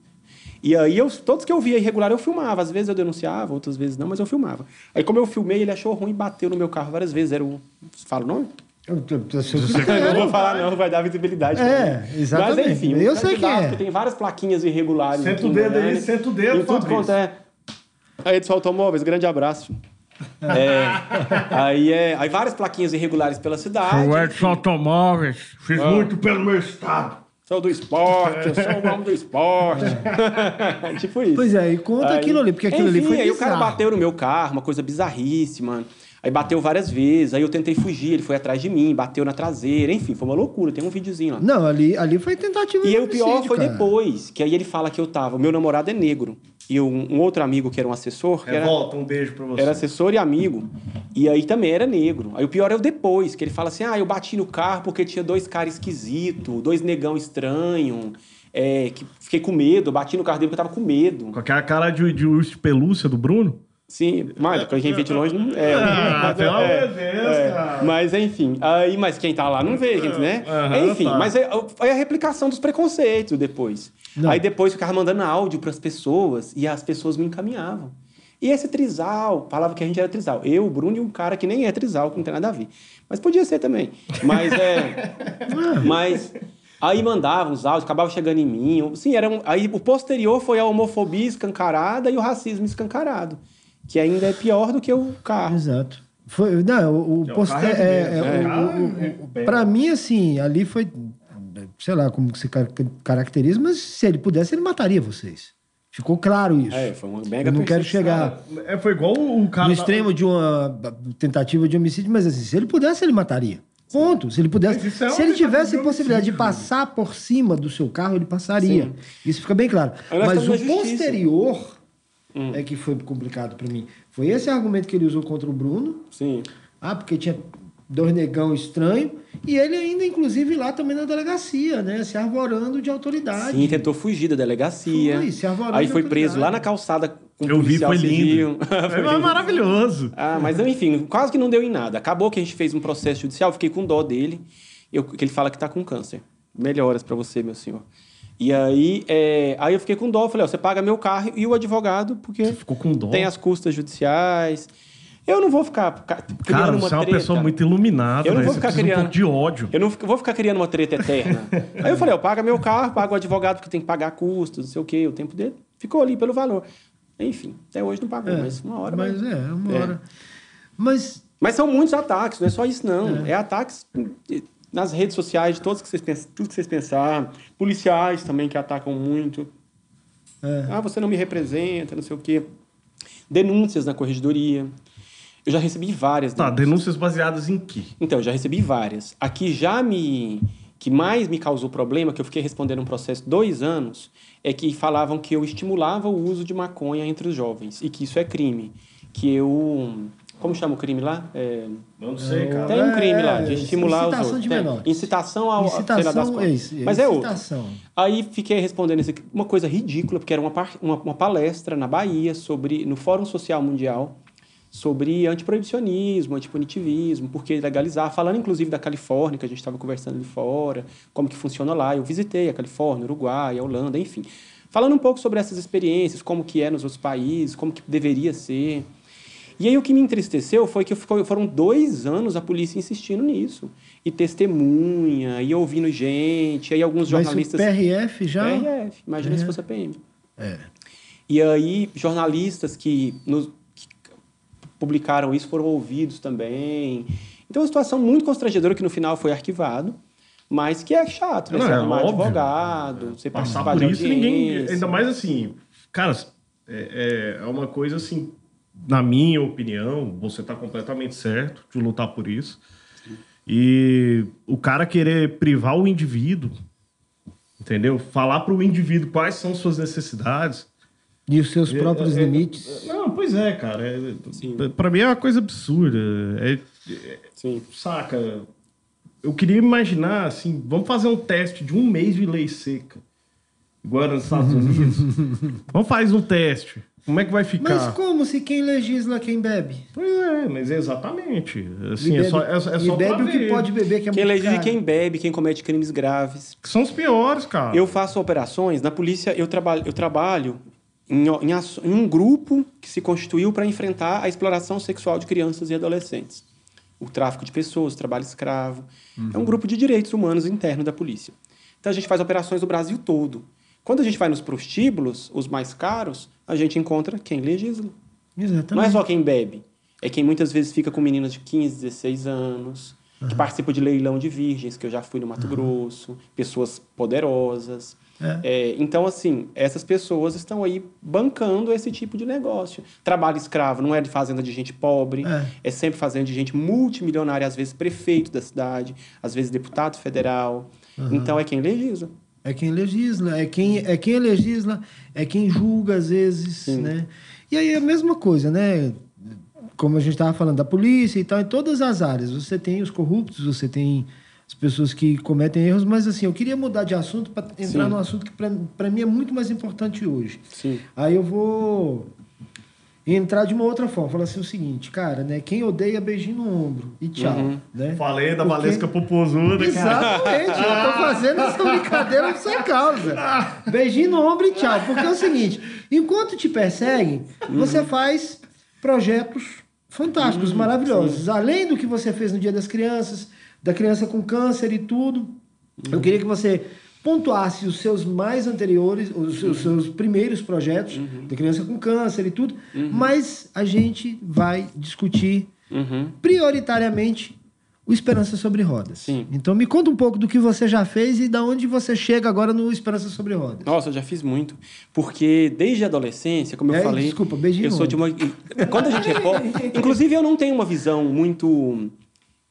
S3: E aí eu, todos que eu via irregular eu filmava, às vezes eu denunciava, outras vezes não, mas eu filmava. Aí como eu filmei, ele achou ruim e bateu no meu carro várias vezes. Era o. Fala o nome?
S2: Eu, eu, eu, eu,
S3: Eu não vou falar, não, vai dar visibilidade.
S2: É, exatamente.
S3: Mas enfim,
S2: Eu sei
S3: candidato
S2: é.
S3: que tem várias plaquinhas irregulares.
S1: Senta o dedo aí, senta o dedo,
S3: tudo quanto é. Aí, Edson Automóveis, grande abraço. É, aí, é, aí várias plaquinhas irregulares pela cidade.
S1: O Edson Automóveis, fiz
S3: Ah.
S1: muito pelo meu estado.
S3: Sou do esporte, eu sou o homem do esporte. tipo isso.
S2: Pois é, e conta
S3: Aí-
S2: aquilo ali, porque aquilo
S3: Enfim,
S2: ali foi
S3: aí o cara
S2: bizarro.
S3: bateu no meu carro, uma coisa bizarríssima. Aí bateu várias vezes, aí eu tentei fugir, ele foi atrás de mim, bateu na traseira, enfim, foi uma loucura, tem um videozinho lá.
S2: Não, ali, ali foi tentativa
S3: E
S2: de
S3: aí o pior foi
S2: cara.
S3: depois, que aí ele fala que eu tava, o meu namorado é negro, e eu- um outro amigo que era um assessor, que era,
S1: Revolta, um beijo pra você.
S3: era assessor e amigo, e aí também era negro. Aí o pior é o depois, que ele fala assim, ah, eu bati no carro porque tinha dois caras esquisitos, dois negão estranho, é, que fiquei com medo, bati no carro dele porque eu tava com medo.
S1: Com aquela cara de, de urso de pelúcia do Bruno?
S3: Sim, mas quem vê de longe não é.
S1: Ah,
S3: mas,
S1: pelo
S3: é,
S1: amor de Deus,
S3: é.
S1: cara.
S3: Mas enfim, aí, mas quem tá lá não vê, gente, né?
S1: Aham,
S3: enfim,
S1: tá.
S3: mas é, é a replicação dos preconceitos depois.
S2: Não.
S3: Aí depois ficava mandando áudio pras pessoas e as pessoas me encaminhavam. E esse trisal, falava que a gente era trisal. Eu, o Bruno e um cara que nem é trisal, que não tem nada a ver. Mas podia ser também. Mas é. mas. Aí mandavam os áudios, acabava chegando em mim. Sim, era um, aí o posterior foi a homofobia escancarada e o racismo escancarado. Que ainda é pior do que o carro.
S2: Exato. Foi, não, o, o
S1: É, o
S2: poster,
S1: carro é
S2: é, é, o-
S1: é-
S2: pra mim, assim, ali foi, sei lá como que se car- caracteriza, mas se ele pudesse, ele mataria vocês. Ficou claro isso.
S3: É, foi uma mega
S2: Eu não quero chegar
S1: É, foi igual o cara.
S2: no
S1: da-
S2: extremo de uma tentativa de homicídio, mas assim, se ele pudesse, ele mataria. Ponto. Se ele pudesse.
S1: É
S2: se ele
S1: tentativa
S2: tivesse
S1: de
S2: possibilidade de passar por cima do seu carro, ele passaria. Isso fica bem claro. Mas o posterior
S3: Hum.
S2: é que foi complicado pra mim. Foi esse argumento que ele usou contra o Bruno.
S3: Sim.
S2: Ah, porque tinha dois negão estranho. E ele ainda, inclusive, lá também na delegacia, né? Se arvorando de autoridade.
S3: Sim, tentou fugir da delegacia.
S2: Foi, se arvorou
S3: Aí
S2: de
S3: foi preso lá na calçada com
S1: Eu vi, foi lindo.
S3: Foi lindo.
S1: maravilhoso.
S3: Ah, mas enfim, quase que não deu em nada. Acabou que a gente fez um processo judicial, fiquei com dó dele, eu, que ele fala que tá com câncer. Melhoras pra você, meu senhor. E aí, é, aí eu fiquei com dó, falei, ó, você paga meu carro e o advogado, porque
S1: Você ficou com dó.
S3: tem as custas judiciais. Eu não vou ficar ca- criando
S1: Cara,
S3: uma
S1: você é uma
S3: treta.
S1: pessoa muito iluminada,
S3: Eu não
S1: velho.
S3: vou
S1: Você
S3: ficar
S1: precisa
S3: criando.
S1: um pouco de ódio.
S3: Eu não vou ficar criando uma treta eterna. Aí eu falei, ó, paga meu carro, paga o advogado porque tem que pagar custos, não sei o quê, o tempo dele. Ficou ali pelo valor. Enfim, até hoje não pagou,
S2: É,
S3: mas uma hora.
S2: Mas
S3: vai.
S2: é, uma
S3: É.
S2: hora. Mas
S3: Mas são muitos ataques, não é só isso, não. É, ataques nas redes sociais, de todos que vocês pensam, tudo que vocês pensar. Policiais também que atacam muito.
S2: É.
S3: Ah, você não me representa, não sei o quê. Denúncias na corregedoria. Eu já recebi várias
S1: Tá,
S3: denúncias.
S1: denúncias baseadas em quê?
S3: Então, eu já recebi várias. A que já me. que mais me causou problema, que eu fiquei respondendo um processo dois anos, é que falavam que eu estimulava o uso de maconha entre os jovens e que isso é crime. Que eu Como chama o crime lá? É,
S1: Não sei, cara.
S3: tem um crime lá,
S2: é,
S3: de estimular os
S2: incitação
S3: outros.
S2: de menores.
S3: Incitação ao sei lá das
S2: Incitação,
S3: quantas.
S2: é isso.
S3: Mas é outro.
S2: incitação.
S3: Aí fiquei respondendo esse, uma coisa ridícula, porque era uma, par- uma, uma palestra na Bahia sobre no Fórum Social Mundial sobre antiproibicionismo, antipunitivismo, por que legalizar, falando inclusive da Califórnia, que a gente estava conversando ali fora, como que funciona lá. Eu visitei a Califórnia, Uruguai, a Holanda, enfim. Falando um pouco sobre essas experiências, como que é nos outros países, como que deveria ser. E aí o que me entristeceu foi que ficou- foram dois anos a polícia insistindo nisso. E testemunha, e ouvindo gente, aí alguns
S2: Mas o
S3: jornalistas...
S2: PRF já.
S3: PRF, imagina se
S2: É.
S3: fosse a PM.
S2: É.
S3: E aí, jornalistas que, nos, que publicaram isso foram ouvidos também. Então, é uma situação muito constrangedora que no final foi arquivado, mas que é chato, né?
S1: Não,
S3: Você
S1: é
S3: arrumar
S1: óbvio.
S3: advogado, você
S1: Passar
S3: participar
S1: por isso, ninguém. Ainda mais assim. Cara, é, é uma coisa assim. Na minha opinião, você tá completamente certo de lutar por isso. E o cara querer privar o indivíduo, entendeu? Falar para o indivíduo quais são suas necessidades.
S2: E os seus próprios
S1: É, é,
S2: limites.
S1: Não, pois é, cara. É,
S3: Sim.
S1: pra mim é uma coisa absurda. É,
S3: Sim.
S1: saca? Eu queria imaginar, assim, vamos fazer um teste de um mês de lei seca. Igual nos Estados Unidos. vamos fazer um teste. Como é que vai ficar?
S2: Mas como se quem legisla quem bebe?
S1: Pois é, mas é exatamente. Assim,
S2: e
S1: é
S2: bebe,
S1: só, é, é
S2: e
S1: só
S2: bebe o que pode beber, que é
S3: Quem
S2: muito
S3: legisla
S2: caro.
S3: quem bebe, quem comete crimes graves.
S1: Que são os piores, cara.
S3: Eu faço operações, na polícia eu trabalho, eu trabalho em, em em um grupo que se constituiu para enfrentar a exploração sexual de crianças e adolescentes. O tráfico de pessoas, o trabalho escravo. É um grupo de direitos humanos interno da polícia. Então a gente faz operações no Brasil todo. Quando a gente vai nos prostíbulos, os mais caros, a gente encontra quem legisla.
S2: Exatamente.
S3: Não é só quem bebe. É quem muitas vezes fica com meninas de 15, 16 anos, que participa de leilão de virgens, que eu já fui no Mato Grosso, pessoas poderosas.
S2: É.
S3: É, então, assim, essas pessoas estão aí bancando esse tipo de negócio. Trabalho escravo não é de fazenda de gente pobre,
S2: É.
S3: é, sempre fazenda de gente multimilionária, às vezes prefeito da cidade, às vezes deputado federal. Então, é quem legisla.
S2: É quem legisla, é quem, é quem legisla, é quem julga às vezes,
S3: Sim.
S2: né? E aí é a mesma coisa, né? Como a gente estava falando da polícia e tal, em todas as áreas. Você tem os corruptos, você tem as pessoas que cometem erros, mas assim, eu queria mudar de assunto para entrar
S3: Sim.
S2: num assunto que para mim é muito mais importante hoje.
S3: Sim.
S2: Aí eu vou entrar de uma outra forma, falar assim o seguinte, cara, né? Quem odeia beijinho no ombro e tchau,
S3: Uhum.
S2: né?
S1: Falei da
S2: Porque-
S1: Valesca Popozuda, cara.
S2: Exatamente, eu tô fazendo essa brincadeira por sua causa. Beijinho no ombro e tchau. Porque é o seguinte: enquanto te perseguem, você faz projetos fantásticos, maravilhosos. Além do que você fez no Dia das Crianças, da criança com câncer e tudo, eu queria que você pontuasse os seus mais anteriores, os seus, seus primeiros projetos da criança com câncer e tudo, mas a gente vai discutir
S3: Uhum.
S2: prioritariamente o Esperança Sobre Rodas.
S3: Sim.
S2: Então me conta um pouco do que você já fez e da onde você chega agora no Esperança Sobre Rodas.
S3: Nossa, eu já fiz muito. Porque desde a adolescência, como eu
S2: É,
S3: falei.
S2: desculpa, beijinho
S3: Eu sou de uma. Quando a gente é pobre. Inclusive, eu não tenho uma visão muito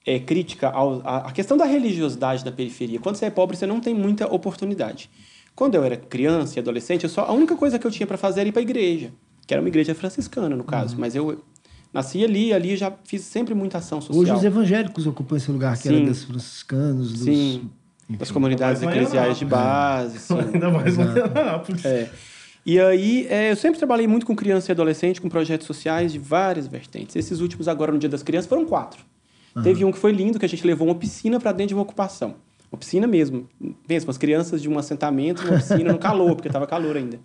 S3: é, crítica ao, à, questão da religiosidade da periferia. Quando você é pobre, você não tem muita oportunidade. Quando eu era criança e adolescente, eu só, a única coisa que eu tinha para fazer era ir para a igreja, que era uma igreja franciscana, no caso. Mas eu nasci ali, ali já fiz sempre muita ação social.
S2: Hoje os evangélicos ocupam esse lugar que
S3: Sim.
S2: era dos franciscanos, dos...
S3: Sim. Das comunidades eclesiais de base. sim.
S1: Ainda mais. Anápolis.
S3: É. E aí, é, eu sempre trabalhei muito com criança e adolescente, com projetos sociais de várias vertentes. Esses últimos agora, no Dia das Crianças, foram quatro. Teve um que foi lindo, que a gente levou uma piscina para dentro de uma ocupação. Uma piscina mesmo. Pensa, umas crianças de um assentamento, uma piscina no calor, porque estava calor ainda.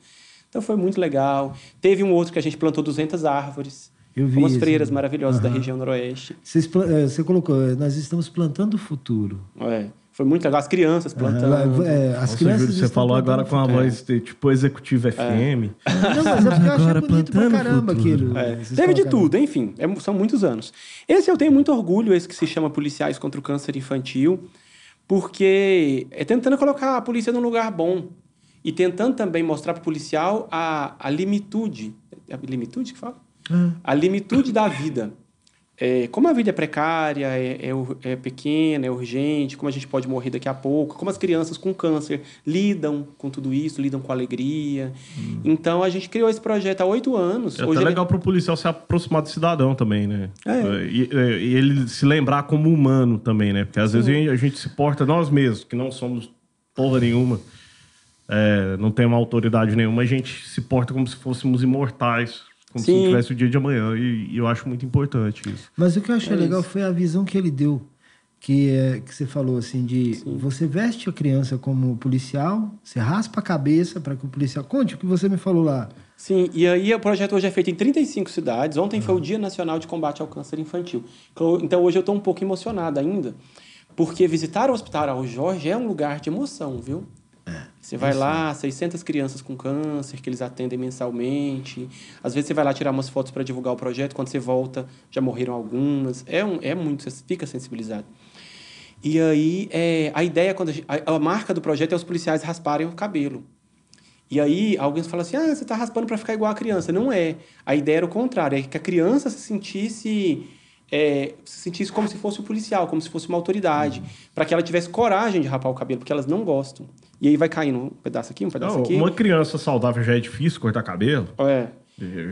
S3: Então foi muito legal. Teve um outro que a gente plantou 200 árvores.
S2: Eu vi
S3: umas freiras maravilhosas da
S2: Aham.
S3: região noroeste.
S2: Vocês eh, Você colocou, eh, nós estamos plantando o futuro.
S3: É, foi muito legal. As crianças plantando.
S2: Eh, As
S1: Nossa,
S2: crianças
S1: você falou agora com a
S2: futuro.
S1: voz de, tipo executiva FM.
S2: Não, mas é porque eu achei bonito pra caramba aquilo.
S3: É, teve de tudo, enfim, é- são muitos anos. Esse eu tenho muito orgulho, esse que se chama Policiais contra o Câncer Infantil, porque é tentando colocar a polícia num lugar bom e tentando também mostrar para o policial a, a limitude, é a limitude que fala? A limitude da vida. É, como a vida é precária, é, é, é, pequena, é urgente, como a gente pode morrer daqui a pouco, como as crianças com câncer lidam com tudo isso, lidam com alegria. Hum. Então a gente criou esse projeto há oito anos.
S1: É Hoje até legal para o policial se aproximar do cidadão também, né? É. E, e, ele se lembrar como humano também, né? Porque às Sim. vezes a gente se porta nós mesmos, que não somos porra nenhuma, é, não tem uma autoridade nenhuma, a gente se porta como se fôssemos imortais como Sim. se tivesse o dia de amanhã. E, e, eu acho muito importante isso.
S2: Mas o que eu achei é legal isso. foi a visão que ele deu. Que, é, que você falou assim de Sim. você veste a criança como policial, você raspa a cabeça para que o policial conte o que você me falou lá.
S3: Sim, e aí o projeto hoje é feito em 35 cidades. Ontem foi o Dia Nacional de Combate ao Câncer Infantil. Então hoje eu estou um pouco emocionado ainda, porque visitar o Hospital Araújo Jorge é um lugar de emoção, viu? É, você vai lá, 600 crianças com câncer que eles atendem mensalmente. Às vezes você vai lá tirar umas fotos para divulgar o projeto, quando você volta já morreram algumas. É, um, é muito, você fica sensibilizado. E aí, é, a ideia, quando a, a, marca do projeto é os policiais rasparem o cabelo. E aí, alguém fala assim: ah, você está raspando para ficar igual a criança. Não é. A ideia era o contrário: é que a criança se sentisse é, se sentisse como se fosse um policial, como se fosse uma autoridade, uhum. para que ela tivesse coragem de rapar o cabelo, porque elas não gostam. E aí vai caindo um pedaço aqui, um pedaço não, aqui.
S1: Uma criança saudável já é difícil cortar cabelo.
S3: É.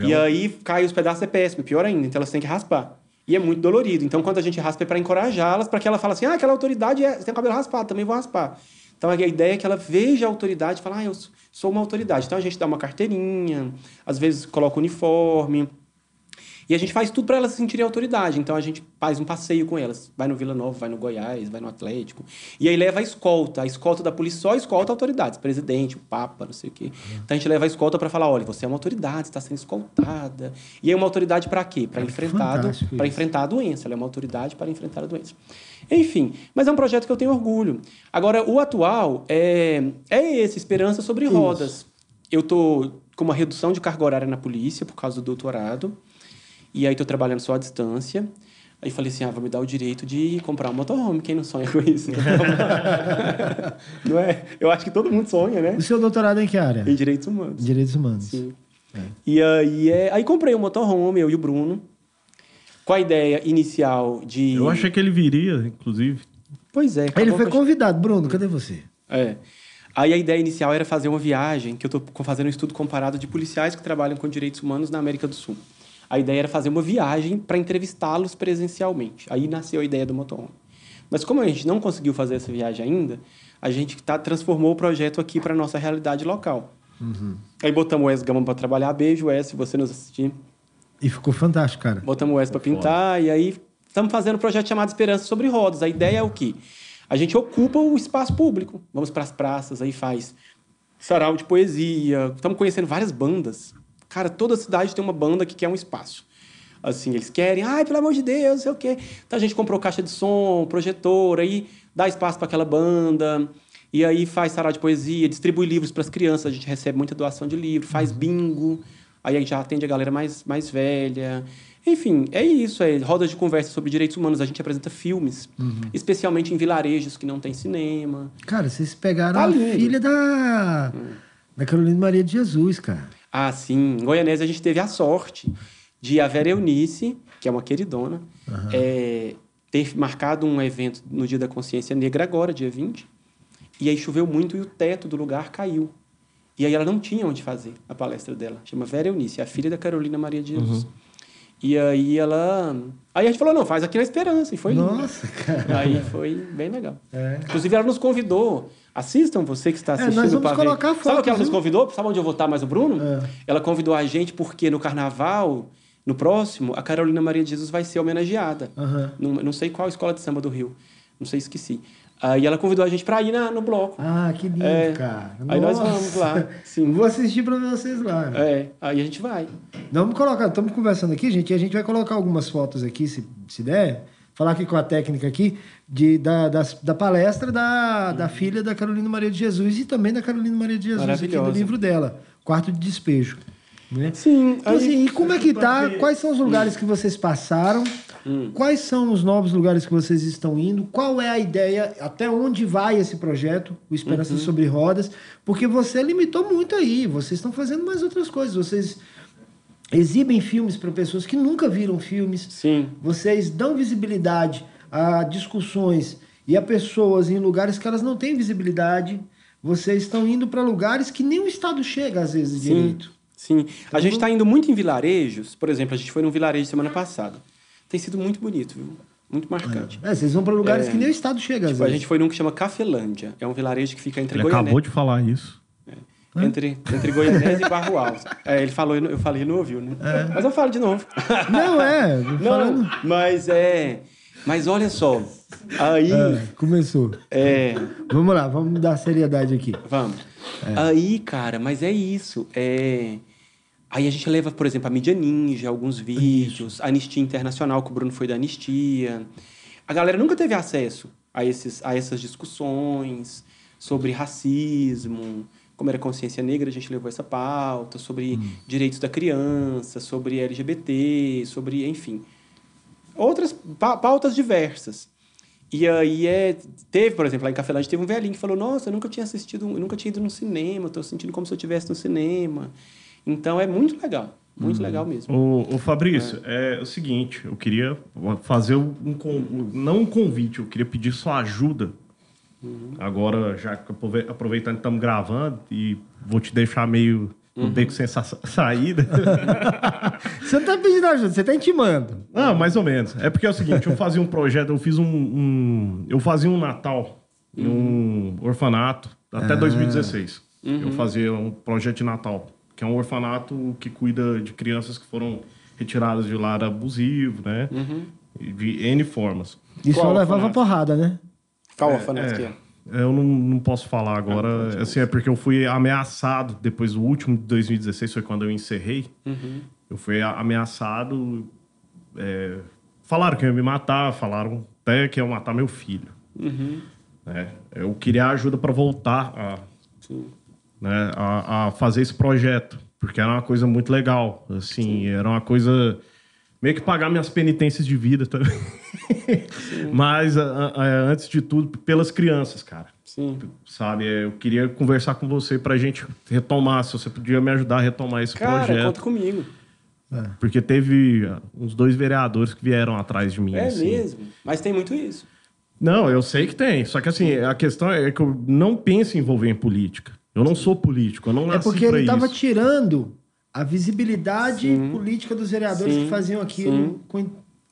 S3: E aí cai os pedaços é péssimo, pior ainda, então elas têm que raspar. E é muito dolorido. Então, quando a gente raspa é para encorajá-las, para que ela fale assim: ah, aquela autoridade é, você tem o cabelo raspado, também vou raspar. Então, a ideia é que ela veja a autoridade e fale: ah, eu sou uma autoridade. Então, a gente dá uma carteirinha, às vezes coloca o uniforme. E a gente faz tudo para elas se sentirem autoridade. Então a gente faz um passeio com elas. Vai no Vila Nova, vai no Goiás, vai no Atlético. E aí leva a escolta. A escolta da polícia só escolta autoridades. Presidente, o Papa, não sei o quê. Então a gente leva a escolta para falar: olha, você é uma autoridade, está sendo escoltada. E é uma autoridade para quê? Para é enfrentar, para enfrentar a doença. Ela é uma autoridade para enfrentar a doença. Enfim, mas é um projeto que eu tenho orgulho. Agora, o atual é, é esse, Esperança sobre Rodas. Isso. Eu estou com uma redução de carga horária na polícia por causa do doutorado. E aí tô trabalhando só à distância. Aí falei assim, ah, vou me dar o direito de comprar um motorhome, quem não sonha com isso? não é? Eu acho que todo mundo sonha, né?
S2: O seu doutorado é em que área?
S3: Em Direitos Humanos.
S2: Direitos Humanos.
S3: Sim. É. E aí, é... aí comprei um motorhome, eu e o Bruno, com a ideia inicial de...
S1: Eu achei que ele viria, inclusive.
S3: Pois é.
S2: Ele foi convidado. Bruno, cadê você?
S3: É. Aí a ideia inicial era fazer uma viagem, que eu estou fazendo um estudo comparado de policiais que trabalham com direitos humanos na América do Sul. A ideia era fazer uma viagem para entrevistá-los presencialmente. Aí nasceu a ideia do motorhome. Mas como a gente não conseguiu fazer essa viagem ainda, a gente tá, transformou o projeto aqui para nossa realidade local. Uhum. Aí botamos o Wes Gama para trabalhar. Beijo, Wes, se você nos assistir.
S2: E ficou fantástico, cara.
S3: Botamos o Wes para pintar. E aí estamos fazendo um projeto chamado Esperança sobre Rodas. A ideia é o quê? A gente ocupa o espaço público. Vamos para as praças, aí faz sarau de poesia. Estamos conhecendo várias bandas. Cara, toda cidade tem uma banda que quer um espaço. Assim, eles querem, ai, pelo amor de Deus, não sei o quê. Então a gente comprou caixa de som, projetor, aí dá espaço para aquela banda. E aí faz sarau de poesia, distribui livros para as crianças, a gente recebe muita doação de livro, faz uhum. bingo, aí a gente já atende a galera mais, mais velha. Enfim, é isso, é rodas de conversa sobre direitos humanos, a gente apresenta filmes, uhum. especialmente em vilarejos que não tem cinema.
S2: Cara, vocês pegaram tá a filha da, hum. da Carolina Maria de Jesus, cara.
S3: Ah, sim. Em Goianésia a gente teve a sorte de a Vera Eunice, que é uma queridona, uhum. é, ter marcado um evento no Dia da Consciência Negra agora, dia 20. E aí choveu muito e o teto do lugar caiu. E aí ela não tinha onde fazer a palestra dela. Chama Vera Eunice, é a filha da Carolina Maria de Jesus. Uhum. E aí ela. Aí a gente falou, não, faz aqui na Esperança. E foi lindo.
S2: Nossa, cara.
S3: Aí foi bem legal. É. Inclusive, ela nos convidou Assistam, você que está assistindo. É, nós
S2: vamos colocar fotos,
S3: Sabe o que ela nos convidou? Sabe onde eu vou estar mais o Bruno? É. Ela convidou a gente porque no carnaval, no próximo, a Carolina Maria de Jesus vai ser homenageada. Uhum. Não, não sei qual escola de samba do Rio. Não sei, esqueci. Aí ela convidou a gente para ir na, no bloco.
S2: Ah, que lindo, é, cara.
S3: Aí nós vamos lá. Sim.
S2: Vou assistir para vocês lá.
S3: É, aí a gente vai.
S2: Vamos colocar, estamos conversando aqui, gente, e a gente vai colocar algumas fotos aqui, se, se der falar aqui com a técnica aqui de, da, da, da palestra da, da filha da Carolina Maria de Jesus e também da Carolina Maria de Jesus aqui no livro dela, Quarto de Despejo. Né?
S3: Sim.
S2: Então, assim, e como é que tá? Quais são os lugares que vocês passaram? Hum. Quais são os novos lugares que vocês estão indo? Qual é a ideia? Até onde vai esse projeto, o Esperança uhum. sobre Rodas? Porque você limitou muito aí. Vocês estão fazendo mais outras coisas. Vocês exibem filmes para pessoas que nunca viram filmes.
S3: Sim.
S2: Vocês dão visibilidade a discussões e a pessoas em lugares que elas não têm visibilidade. Vocês estão indo para lugares que nem o Estado chega, às vezes,
S3: Sim.
S2: direito.
S3: Sim. A gente está indo muito em vilarejos. Por exemplo, a gente foi num vilarejo semana passada. Tem sido muito bonito, viu? Muito marcante.
S2: É, vocês vão para lugares
S3: É.
S2: que nem o Estado chega, às
S3: Tipo, a gente foi num que chama Cafelândia. É um vilarejo que fica entre
S1: Ele acabou de falar isso.
S3: entre, entre Goianésia e Barro Alto. É, ele falou, eu falei, ele não ouviu, né? Mas eu falo de novo.
S2: Não, é.
S3: Não,
S2: falando...
S3: mas é... Mas olha só, aí...
S2: É, começou.
S3: É,
S2: Vamos lá, vamos dar seriedade aqui.
S3: Vamos. Aí, cara, mas é isso. É... Aí a gente leva, por exemplo, a mídia ninja, alguns vídeos, a Anistia Internacional, que o Bruno foi da Anistia. A galera nunca teve acesso a, esses, a essas discussões sobre racismo, como era consciência negra, a gente levou essa pauta, sobre direitos da criança, sobre LGBT, sobre, enfim, outras pa- pautas diversas. E aí é, teve, por exemplo, lá em Cafelândia teve um velhinho que falou: "Nossa, eu nunca tinha assistido, eu nunca tinha ido no cinema, tô sentindo como se eu estivesse no cinema". Então é muito legal, muito legal mesmo.
S1: Ô, ô Fabrício, é. o seguinte, eu queria fazer um, não um convite, eu queria pedir sua ajuda. Agora, já aproveitando que estamos gravando e vou te deixar meio no beco sem sa saída.
S2: Você não tá pedindo ajuda, você tá intimando.
S1: Não, mais ou menos. É porque é o seguinte, eu fazia um projeto, eu fiz um, um- eu fazia um Natal em um orfanato até 2016. Eu fazia um projeto de Natal, que é um orfanato que cuida de crianças que foram retiradas de lar abusivo, né? De N formas.
S2: E só
S3: Qual
S2: levava
S3: orfanato?
S2: porrada, né?
S3: Qual orfanato que é?
S1: Eu não, não posso falar agora. assim, é porque eu fui ameaçado depois do último de 2016, foi quando eu encerrei. Eu fui ameaçado. é, falaram que iam me matar, falaram até que iam matar meu filho. né? Eu queria ajuda para voltar a,
S3: Sim.
S1: Né, a, a fazer esse projeto, porque era uma coisa muito legal. Assim, era uma coisa meio que pagar minhas penitências de vida também. Mas a- a- antes de tudo, pelas crianças, cara.
S3: Sim.
S1: Sabe, é, eu queria conversar com você pra gente retomar, se você podia me ajudar a retomar esse
S3: Cara,
S1: projeto.
S3: conta comigo.
S1: Porque teve ah, uns dois vereadores que vieram atrás de mim.
S3: É
S1: assim.
S3: mesmo. Mas tem muito isso.
S1: Não, eu sei que tem. Só que assim, a questão é que eu não penso em envolver em política. Eu não sou político, eu não
S2: É
S1: nasci
S2: porque
S1: pra
S2: ele tava
S1: isso.
S2: tirando a visibilidade
S3: Sim.
S2: política dos vereadores
S3: Sim.
S2: que faziam aquilo. Com...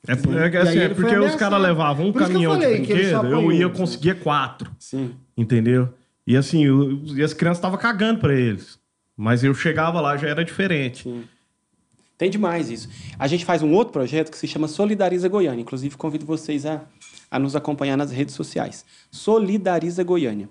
S1: É, por- é assim, é porque os caras levavam um
S2: Por eu
S1: caminhão de brinquedo, eu
S2: apanhou.
S1: ia conseguir quatro,
S3: Sim.
S1: entendeu? E assim, eu- e as crianças estavam cagando pra eles. Mas eu chegava lá, já era diferente.
S3: Sim. Tem demais isso. A gente faz um outro projeto que se chama Solidariza Goiânia. Inclusive, convido vocês a, a nos acompanhar nas redes sociais. Solidariza Goiânia.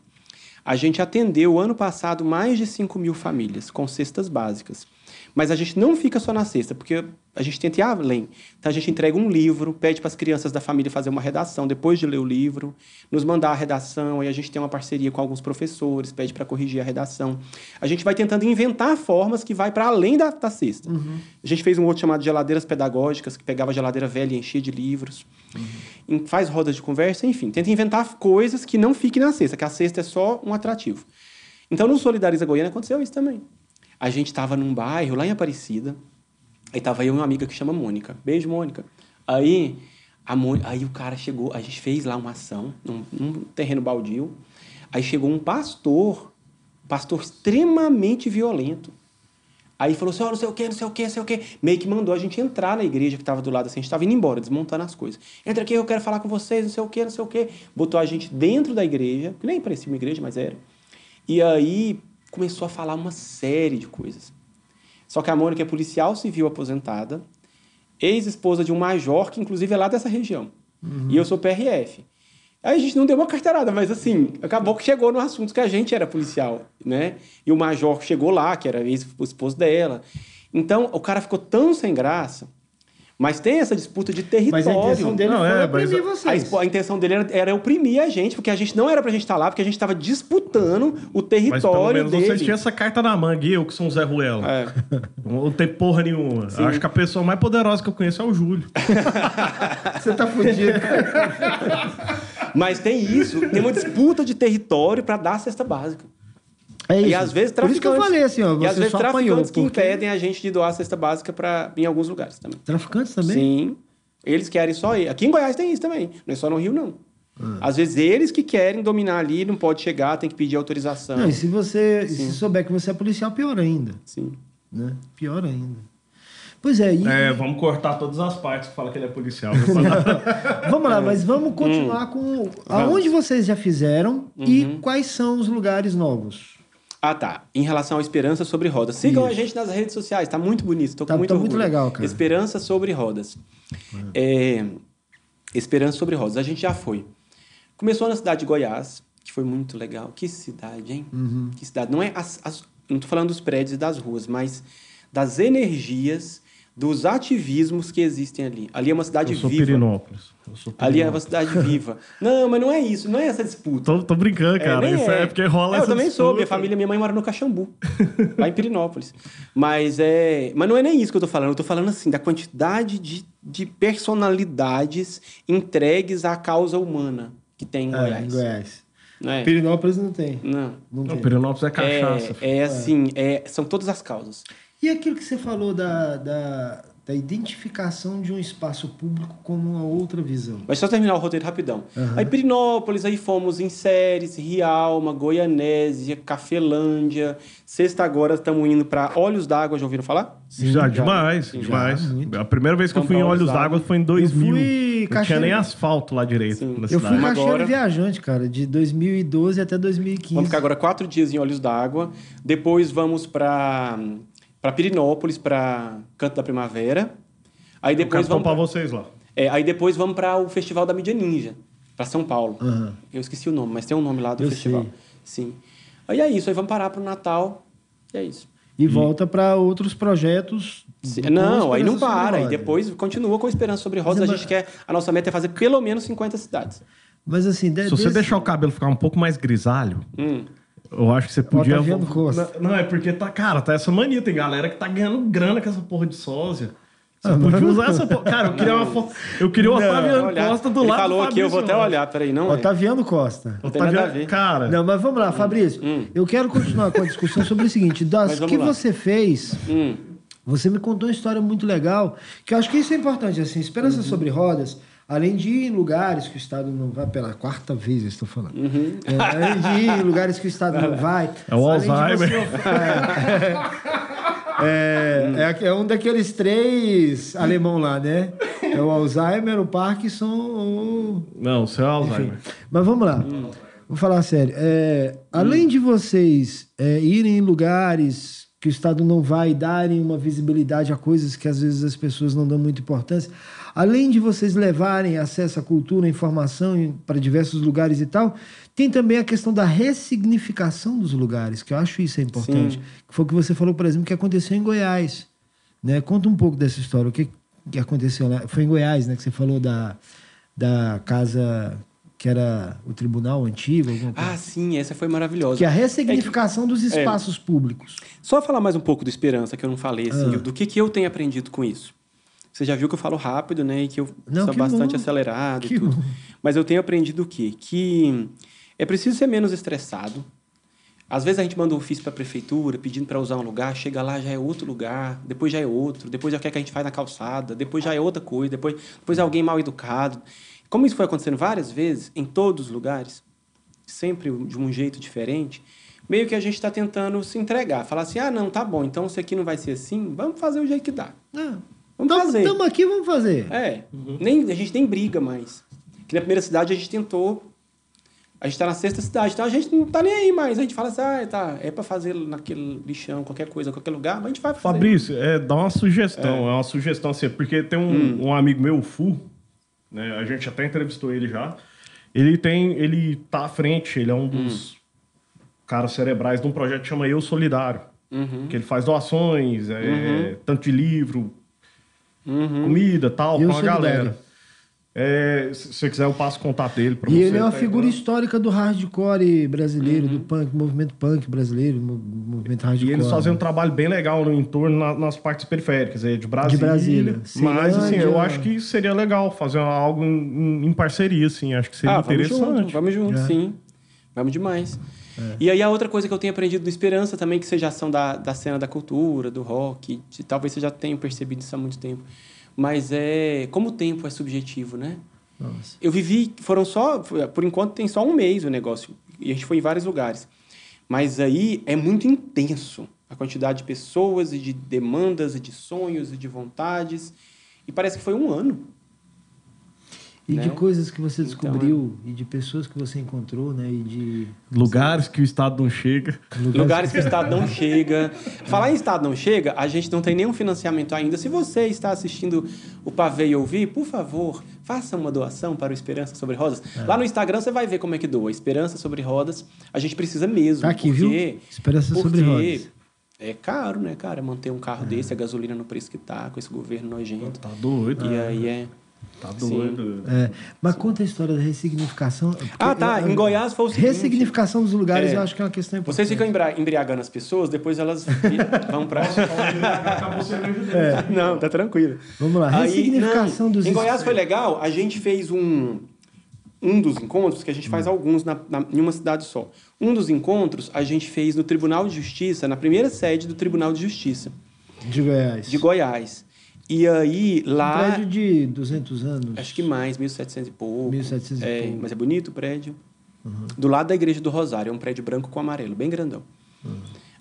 S3: A gente atendeu ano passado mais de 5 mil famílias com cestas básicas. Mas a gente não fica só na cesta, porque a gente tenta ir além. Então a gente entrega um livro, pede para as crianças da família fazer uma redação depois de ler o livro, nos mandar a redação, aí a gente tem uma parceria com alguns professores, pede para corrigir a redação. A gente vai tentando inventar formas que vai para além da, da cesta. A gente fez um outro chamado Geladeiras Pedagógicas, que pegava a geladeira velha e enchia de livros. Em- Faz rodas de conversa, enfim, tenta inventar coisas que não fiquem na cesta, que a cesta é só um atrativo. Então, no Solidariza Goiânia aconteceu isso também. A gente estava num bairro lá em Aparecida, aí tava eu e uma amiga que chama Mônica. Beijo, Mônica. Aí, a Mônica, aí o cara chegou, a gente fez lá uma ação, num, num terreno baldio. Aí chegou um pastor, pastor extremamente violento. Aí falou assim, ó, não sei o quê, não sei o quê, não sei o quê. Meio que mandou a gente entrar na igreja que estava do lado assim, a gente estava indo embora, desmontando as coisas. Entra aqui, eu quero falar com vocês, não sei o quê, não sei o quê. Botou a gente dentro da igreja, que nem parecia uma igreja, mas era. E aí começou a falar uma série de coisas. Só que a Mônica é policial civil aposentada, ex-esposa de um major, que inclusive é lá dessa região. E eu sou PRF. Aí a gente não deu uma carteirada, mas assim, acabou que chegou no assunto que a gente era policial, né? E o major chegou lá, que era ex-esposo dela. Então, o cara ficou tão sem graça, mas tem essa disputa de
S2: Mas a
S3: território.
S2: intenção dele
S1: Não,
S2: foi
S1: é, mas
S2: oprimir
S1: a-
S3: A,
S2: vocês.
S3: expo- a intenção dele era, era oprimir a gente, porque a gente não era pra gente estar lá, porque a gente estava disputando o
S1: Mas pelo
S3: território
S1: menos
S3: dele.
S1: vocês tinham essa carta na manga, e eu que sou um Zé Ruela.
S3: É.
S1: Não tem porra nenhuma. Acho que a pessoa mais poderosa que eu conheço é o Júlio.
S2: Você tá fudido.
S3: Mas tem isso, tem uma disputa de território para dar a cesta básica.
S2: É isso.
S3: E às vezes
S2: Por isso que eu
S3: traficantes.
S2: falei assim, ó,
S3: e
S2: você
S3: às vezes
S2: só apanhou,
S3: traficantes que
S2: porque-
S3: impedem a gente de doar a cesta básica pra, em alguns lugares também.
S2: Traficantes também?
S3: Sim. Eles querem só ir. Aqui em Goiás tem isso também. Não é só no Rio, não.
S2: Ah.
S3: Às vezes eles que querem dominar ali, não pode chegar, tem que pedir autorização.
S2: Não, e se você se souber que você é policial, pior ainda.
S3: Sim.
S2: Né? Pior ainda. Pois é, e,
S1: É, vamos cortar todas as partes que fala que ele é policial.
S2: Vamos lá, mas vamos continuar com aonde vocês já fizeram e quais são os lugares novos.
S3: Ah, tá. Em relação à Esperança Sobre Rodas. Sigam a gente nas redes sociais, tá muito bonito. Tô
S2: Tá-
S3: com muito
S2: tá muito legal, cara.
S3: Esperança Sobre Rodas. É, Esperança Sobre Rodas. A gente já foi. Começou na cidade de Goiás, que foi muito legal. Que cidade, hein?
S2: Uhum.
S3: Que cidade. Não é as, as- não tô falando dos prédios e das ruas, mas das energias, dos ativismos que existem ali. Ali é uma cidade
S1: Eu sou
S3: viva.
S1: Pirinópolis. Eu sou
S3: Ali é uma
S1: Pirinópolis.
S3: cidade viva. Não, mas não é isso, não é essa disputa.
S1: Tô, tô brincando, cara.
S3: nem
S1: Isso é. porque rola
S3: É, Eu
S1: essa
S3: também sou.
S1: disputa.
S3: Minha família, minha mãe mora no Caxambu, lá em Pirinópolis. Mas, é, mas não é nem isso que eu tô falando. Eu tô falando assim, da quantidade de, de personalidades entregues à causa humana que tem em
S2: É,
S3: Goiás.
S2: em Goiás.
S3: Não é?
S2: Pirinópolis não tem.
S3: Não.
S2: Não
S1: Não,
S2: tem.
S1: Pirinópolis é cachaça.
S3: É, é assim, é, são todas as causas.
S2: E aquilo que você falou da, da, da identificação de um espaço público como uma outra visão.
S3: Mas só terminar o roteiro rapidão. Aí Pirinópolis, aí fomos em Séries, Rialma, Goianésia, Cafelândia. Sexta agora estamos indo para Olhos d'Água, já ouviram falar?
S1: já, demais,
S3: Sim,
S1: demais.
S2: já,
S1: a primeira vez que eu fui em Olhos d'Água foi em 2000.
S2: fui
S1: não tinha nem asfalto lá direito
S3: Sim.
S1: na
S2: Eu fui
S1: cidade.
S2: Cacheiro
S3: agora-
S2: viajante, cara, de 2012 até 2015.
S3: Vamos ficar agora quatro dias em Olhos d'Água. Depois vamos para para Pirinópolis, para Canto da Primavera. Aí depois vamos
S1: topar
S3: pra-
S1: vocês lá.
S3: é, aí depois vamos para o Festival da Mídia Ninja, para São Paulo.
S2: Aham.
S3: Eu esqueci o nome, mas tem um nome lá do
S2: Eu
S3: festival.
S2: sei.
S3: Sim. Aí é isso, aí vamos parar para o Natal. E é isso.
S2: E volta para outros projetos.
S3: Não, aí não para. E depois continua com Esperança Sobre Rosas.
S2: Mas
S3: A
S2: é
S3: gente quer. A nossa meta é fazer pelo menos 50 cidades.
S2: Mas assim, de,
S1: Se você
S2: desse-
S1: deixar o cabelo ficar um pouco mais grisalho,
S3: Hum.
S1: Eu acho que você podia.
S2: Otaviano Costa.
S1: Não, não, é porque tá, cara, tá essa mania. Tem galera que tá ganhando grana com essa porra de sósia. Você
S2: Ah,
S1: podia usar essa porra. Cara, eu queria uma foto. Eu queria o Otaviano
S3: Olhar.
S1: Costa do
S3: Ele
S1: lado.
S3: falou
S1: do
S3: aqui, eu vou até olhar. Peraí, não é?
S2: Otaviano Costa.
S3: Não tem nada a
S1: Otaviano,
S3: ver.
S1: cara.
S2: Não, mas vamos lá, Fabrício.
S3: Hum.
S2: Eu quero continuar com a discussão sobre o seguinte: das que
S3: lá.
S2: você fez,
S3: Hum.
S2: você me contou uma história muito legal, que eu acho que isso é importante. Assim, Esperança
S3: Uhum.
S2: sobre Rodas, além de ir em lugares que o Estado não vai, pela quarta vez eu estou falando.
S3: Uhum.
S2: É, além de ir em lugares que o Estado não vai.
S1: É o Alzheimer.
S2: você- É, é, é, é um daqueles três alemão lá, né? É o Alzheimer, o Parkinson, o
S1: Não, o seu é Alzheimer.
S2: mas vamos lá. Vou falar sério. É, além de vocês é, irem em lugares que o Estado não vai darem uma visibilidade a coisas que às vezes as pessoas não dão muita importância, além de vocês levarem acesso à cultura, à informação para diversos lugares e tal, tem também a questão da ressignificação dos lugares, que eu acho isso é importante.
S3: Sim.
S2: Que foi o que você falou, por exemplo, que aconteceu em Goiás. Né? Conta um pouco dessa história. O que, que aconteceu lá? Foi em Goiás, né? Que você falou da, da casa que era o tribunal antigo.
S3: Ah, sim, essa foi maravilhosa.
S2: que é a ressignificação dos
S3: é.
S2: espaços públicos.
S3: Só falar mais um pouco do Esperança, que eu não falei, assim,
S2: Ah.
S3: do que, que eu tenho aprendido com isso. Você já viu que eu falo rápido, né? E que eu
S2: Não,
S3: sou
S2: que
S3: bastante
S2: bom.
S3: acelerado
S2: Que
S3: e tudo.
S2: bom.
S3: Mas eu tenho aprendido o quê? Que é preciso ser menos estressado. Às vezes a gente manda um ofício para a prefeitura pedindo para usar um lugar, chega lá já é outro lugar, depois já é outro, depois já quer que a gente faz na calçada, depois já é outra coisa, depois, depois é alguém mal educado. Como isso foi acontecendo várias vezes, em todos os lugares, sempre de um jeito diferente, meio que a gente está tentando se entregar. Falar assim, ah, não, tá bom, então isso aqui não vai ser assim, vamos fazer o jeito que dá. Vamos fazer.
S2: Estamos aqui, vamos fazer.
S3: É, nem, a gente nem briga mais. Que na primeira cidade a gente tentou. A gente tá na sexta cidade, então a gente não tá nem aí mais. A gente fala assim, ah, tá, é pra fazer naquele lixão, qualquer coisa, qualquer lugar, mas a gente vai fazer.
S1: Fabrício, é, dá uma sugestão. É, uma sugestão assim, porque tem um, um amigo meu, o Fu, né? A gente até entrevistou ele já. Ele tem. Ele tá à frente, ele é um dos caras cerebrais de um projeto que chama Eu Solidário.
S3: Uhum.
S1: Que ele faz doações, é, tanto de livro,
S3: Uhum.
S1: comida tal,
S2: Eu
S1: com a galera. É, se você quiser, eu passo o contato dele pra
S2: E
S1: você.
S2: ele é uma
S1: tá
S2: figura
S1: entrando.
S2: histórica do hardcore brasileiro, do punk, movimento punk brasileiro, mo- movimento
S1: E
S2: hardcore.
S1: eles fazem um trabalho bem legal no entorno, na- nas partes periféricas, aí, de Brasília.
S2: De Brasília.
S1: Mas, assim, eu acho que seria legal fazer algo em, em- parceria, assim. Acho que seria
S3: Ah, vamos junto,
S1: interessante.
S3: vamos junto,
S2: É.
S3: sim. Vamos demais. E aí a outra coisa que eu tenho aprendido do Esperança também, que seja ação da, da cena da cultura, do rock, de- talvez você já tenha percebido isso há muito tempo. Mas é como o tempo é subjetivo, né?
S2: Nossa.
S3: Eu vivi, foram só, por enquanto tem só um mês o negócio. E a gente foi em vários lugares. Mas aí é muito intenso a quantidade de pessoas e de demandas e de sonhos e de vontades. E parece que foi um ano.
S2: E
S3: Né?
S2: de coisas que você
S3: Então,
S2: descobriu, e de pessoas que você encontrou, né? E de
S1: Lugares que o Estado não chega.
S3: Lugares que o Estado não chega. Falar em Estado não chega, a gente não tem nenhum financiamento ainda. Se você está assistindo o Pavê e ouvir, por favor, faça uma doação para o Esperança Sobre Rodas.
S2: É.
S3: Lá no Instagram você vai ver como é que doa. Esperança Sobre Rodas. A gente precisa mesmo.
S2: Tá aqui,
S3: porque,
S2: viu? Esperança Sobre Rodas.
S3: É caro, né, cara? Manter um carro desse, a gasolina no preço que tá, com esse governo nojento.
S1: Tá doido.
S3: E aí é.
S1: Tá doido.
S2: É, mas conta a história da ressignificação.
S3: Ah, tá.
S2: Eu- eu-
S3: Em Goiás foi o seguinte.
S2: Ressignificação dos lugares,
S3: É.
S2: eu acho que é uma questão importante.
S3: Vocês ficam embriagando as pessoas, depois elas vão pra.
S1: Dele.
S2: É.
S3: Não, tá tranquilo.
S2: Vamos lá,
S3: Aí,
S2: ressignificação
S3: não,
S2: dos
S3: Em Goiás foi legal, a gente fez um um dos encontros, que a gente faz alguns na, na- em uma cidade só. Um dos encontros a gente fez no Tribunal de Justiça, na primeira sede do Tribunal de Justiça
S2: de Goiás.
S3: de Goiás. E aí
S2: Um
S3: lá,
S2: prédio de 200 anos.
S3: acho que mais, 1700 e pouco.
S2: 1700 e
S3: É,
S2: pouco. Uhum.
S3: Mas é bonito o prédio. Do lado da Igreja do Rosário, é um prédio branco com amarelo, bem grandão.
S2: Uhum.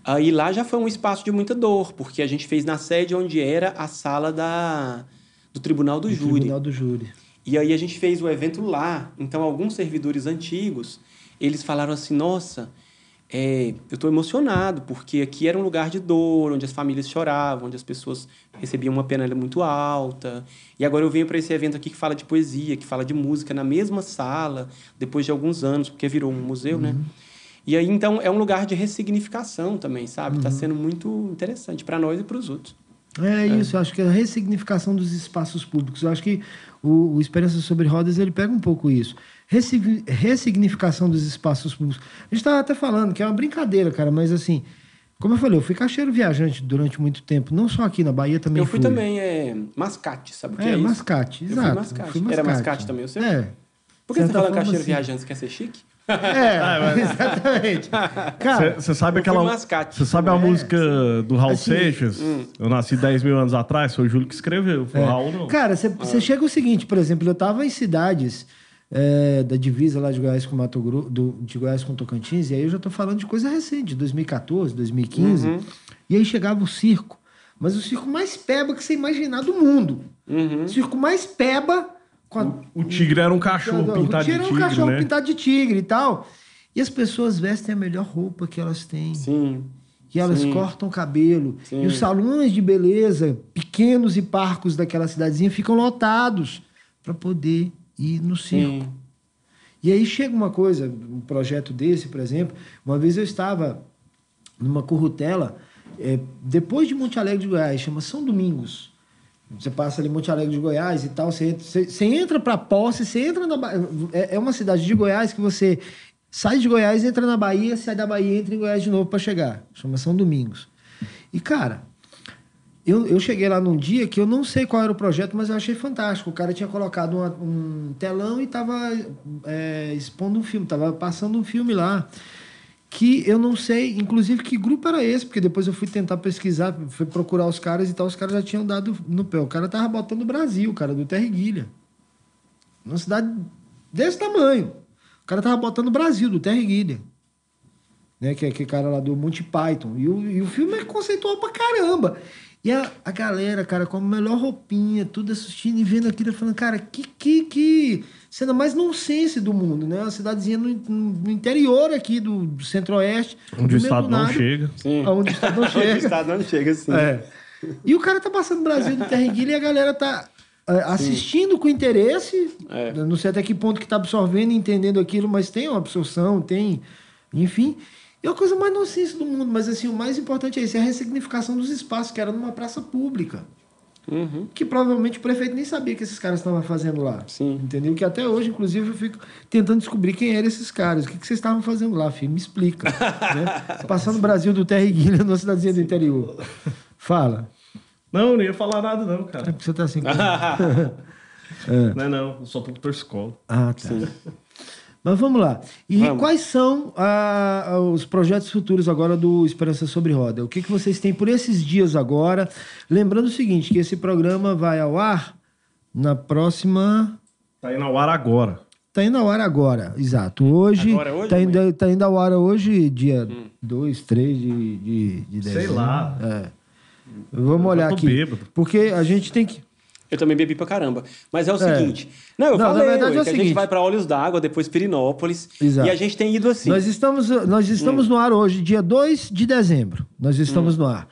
S3: Aí lá já foi um espaço de muita dor, porque a gente fez na sede onde era a sala da, do Tribunal do
S2: do
S3: Júri.
S2: Tribunal do Júri.
S3: E aí a gente fez o evento lá. Então, alguns servidores antigos, eles falaram assim, nossa, é, eu estou emocionado, porque aqui era um lugar de dor, onde as famílias choravam, onde as pessoas recebiam uma pena muito alta. E agora eu venho para esse evento aqui que fala de poesia, que fala de música, na mesma sala, depois de alguns anos, porque virou um museu, né? E aí, então, é um lugar de ressignificação também, sabe? Está sendo muito interessante para nós e para os outros.
S2: É isso, eu acho que é a ressignificação dos espaços públicos. Eu acho que o, o Esperança sobre Rodas ele pega um pouco isso. Ressigni- ressignificação dos espaços públicos. A gente estava até falando que é uma brincadeira, cara, mas assim, como eu falei, eu fui caixeiro viajante durante muito tempo, não só aqui na Bahia também
S3: eu fui
S2: fui.
S3: também, é, mascate, sabe o que é,
S2: É,
S3: isso?
S2: mascate,
S3: Eu fui
S2: exato.
S3: mascate.
S2: fui
S3: Era mascate também, o seu?
S2: É.
S3: Por que você tá falando caixeiro
S2: sim.
S3: viajante? Você quer ser chique?
S2: É, exatamente. Cara,
S1: Você sabe
S3: eu fui
S1: aquela.
S3: mascate.
S1: Você sabe a
S2: É.
S1: música do Raul
S2: Assim,
S1: Seixas? Eu nasci 10 mil anos atrás, foi o Júlio que escreveu. Foi
S2: É.
S1: o Raul, não.
S2: Cara, você
S3: Ah.
S2: chega o seguinte, por exemplo, eu tava em cidades é, da divisa lá de Goiás com Mato Grosso, do, de Goiás com Tocantins, e aí eu já tô falando de coisa recente, 2014, 2015.
S3: Uhum.
S2: E aí chegava o circo, mas o circo mais peba que você imaginar do mundo.
S3: Uhum.
S2: O circo mais peba com a,
S1: O tigre era um cachorro pintado de
S2: Tira
S1: tigre,
S2: um cachorro
S1: né?
S2: pintado de tigre e tal. E as pessoas vestem a melhor roupa que elas têm.
S3: Sim.
S2: E elas
S3: Sim.
S2: cortam o cabelo.
S3: Sim.
S2: E os salões de beleza, pequenos e parcos daquela cidadezinha, ficam lotados para poder ir no circo.
S3: Sim.
S2: E aí chega uma coisa, um projeto desse, por exemplo. Uma vez eu estava numa currutela, é, depois de Monte Alegre de Goiás, chama São Domingos. Você passa ali Monte Alegre de Goiás e tal, você entra, você, você entra para Posse, você entra na é, é uma cidade de Goiás que você sai de Goiás, entra na Bahia, sai da Bahia, entra em Goiás de novo para chegar. Chama São Domingos. E cara, eu, eu cheguei lá num dia que eu não sei qual era o projeto, mas eu achei fantástico. O cara tinha colocado uma- um telão e estava expondo um filme, estava passando um filme lá. Que eu não sei, inclusive, que grupo era esse, porque depois eu fui tentar pesquisar, fui procurar os caras e tal, os caras já tinham dado no pé. O cara tava botando o Brasil, o cara do Terriguilha. Uma cidade desse tamanho. O cara tava botando o Brasil, do Terriguilha né? Que é aquele cara lá do Monty Python. E o, e o filme é conceitual pra caramba. E a, a galera, cara, com a melhor roupinha, tudo assistindo e vendo aquilo, falando, cara, que, que, que cena mais nonsense do mundo, né? Uma cidadezinha no, no interior aqui do, do centro-oeste.
S1: Onde o Estado
S2: do
S1: não chega.
S3: Sim.
S2: Onde o Estado não
S3: Onde o
S2: chega.
S3: Estado não chega, sim.
S2: É. E o cara tá passando o Brasil do Terriguilha e a galera tá é, assistindo com interesse.
S3: É.
S2: Não sei até que ponto que tá absorvendo e entendendo aquilo, mas tem uma absorção, tem. Enfim. É a coisa mais nonsense do mundo, mas assim, o mais importante é isso, é a ressignificação dos espaços, que era numa praça pública.
S3: Uhum.
S2: Que provavelmente o prefeito nem sabia que esses caras estavam fazendo lá.
S3: Sim.
S2: Entendeu? Que até hoje, inclusive, eu fico tentando descobrir quem eram esses caras. O que, que vocês estavam fazendo lá, filho? Me explica. né? Passando o Brasil do Terra e Guilha numa cidadezinha do interior. Fala.
S1: Não, não ia falar nada, não,
S2: É
S1: cara.
S2: porque você tá assim. com-
S1: Não é não, eu só tô com torcicolo.
S2: Ah, tá. Mas vamos lá. E
S3: Vamos.
S2: quais são ah, os projetos futuros agora do Esperança Sobre Roda? O que, que vocês têm por esses dias agora? Lembrando o seguinte, que esse programa vai ao ar na próxima...
S1: Tá indo ao ar agora.
S2: Tá indo ao ar agora, exato. Hoje,
S3: Agora é hoje,
S2: tá, indo, tá indo ao ar hoje, dia 2, 3 de, de, de
S1: Sei
S2: dezembro.
S1: lá.
S2: É. Vamos olhar aqui.
S1: bêbado.
S2: Porque a gente tem que...
S3: Eu também bebi pra caramba. Mas é o
S2: É.
S3: seguinte. Não, eu
S2: Não, na
S3: falei
S2: verdade
S3: ué,
S2: é o
S3: que a
S2: seguinte.
S3: gente vai pra Olhos d'Água, depois Pirinópolis.
S2: Exato.
S3: E a gente tem ido assim.
S2: Nós estamos, nós estamos no ar hoje, dia 2 de dezembro. Nós estamos no ar.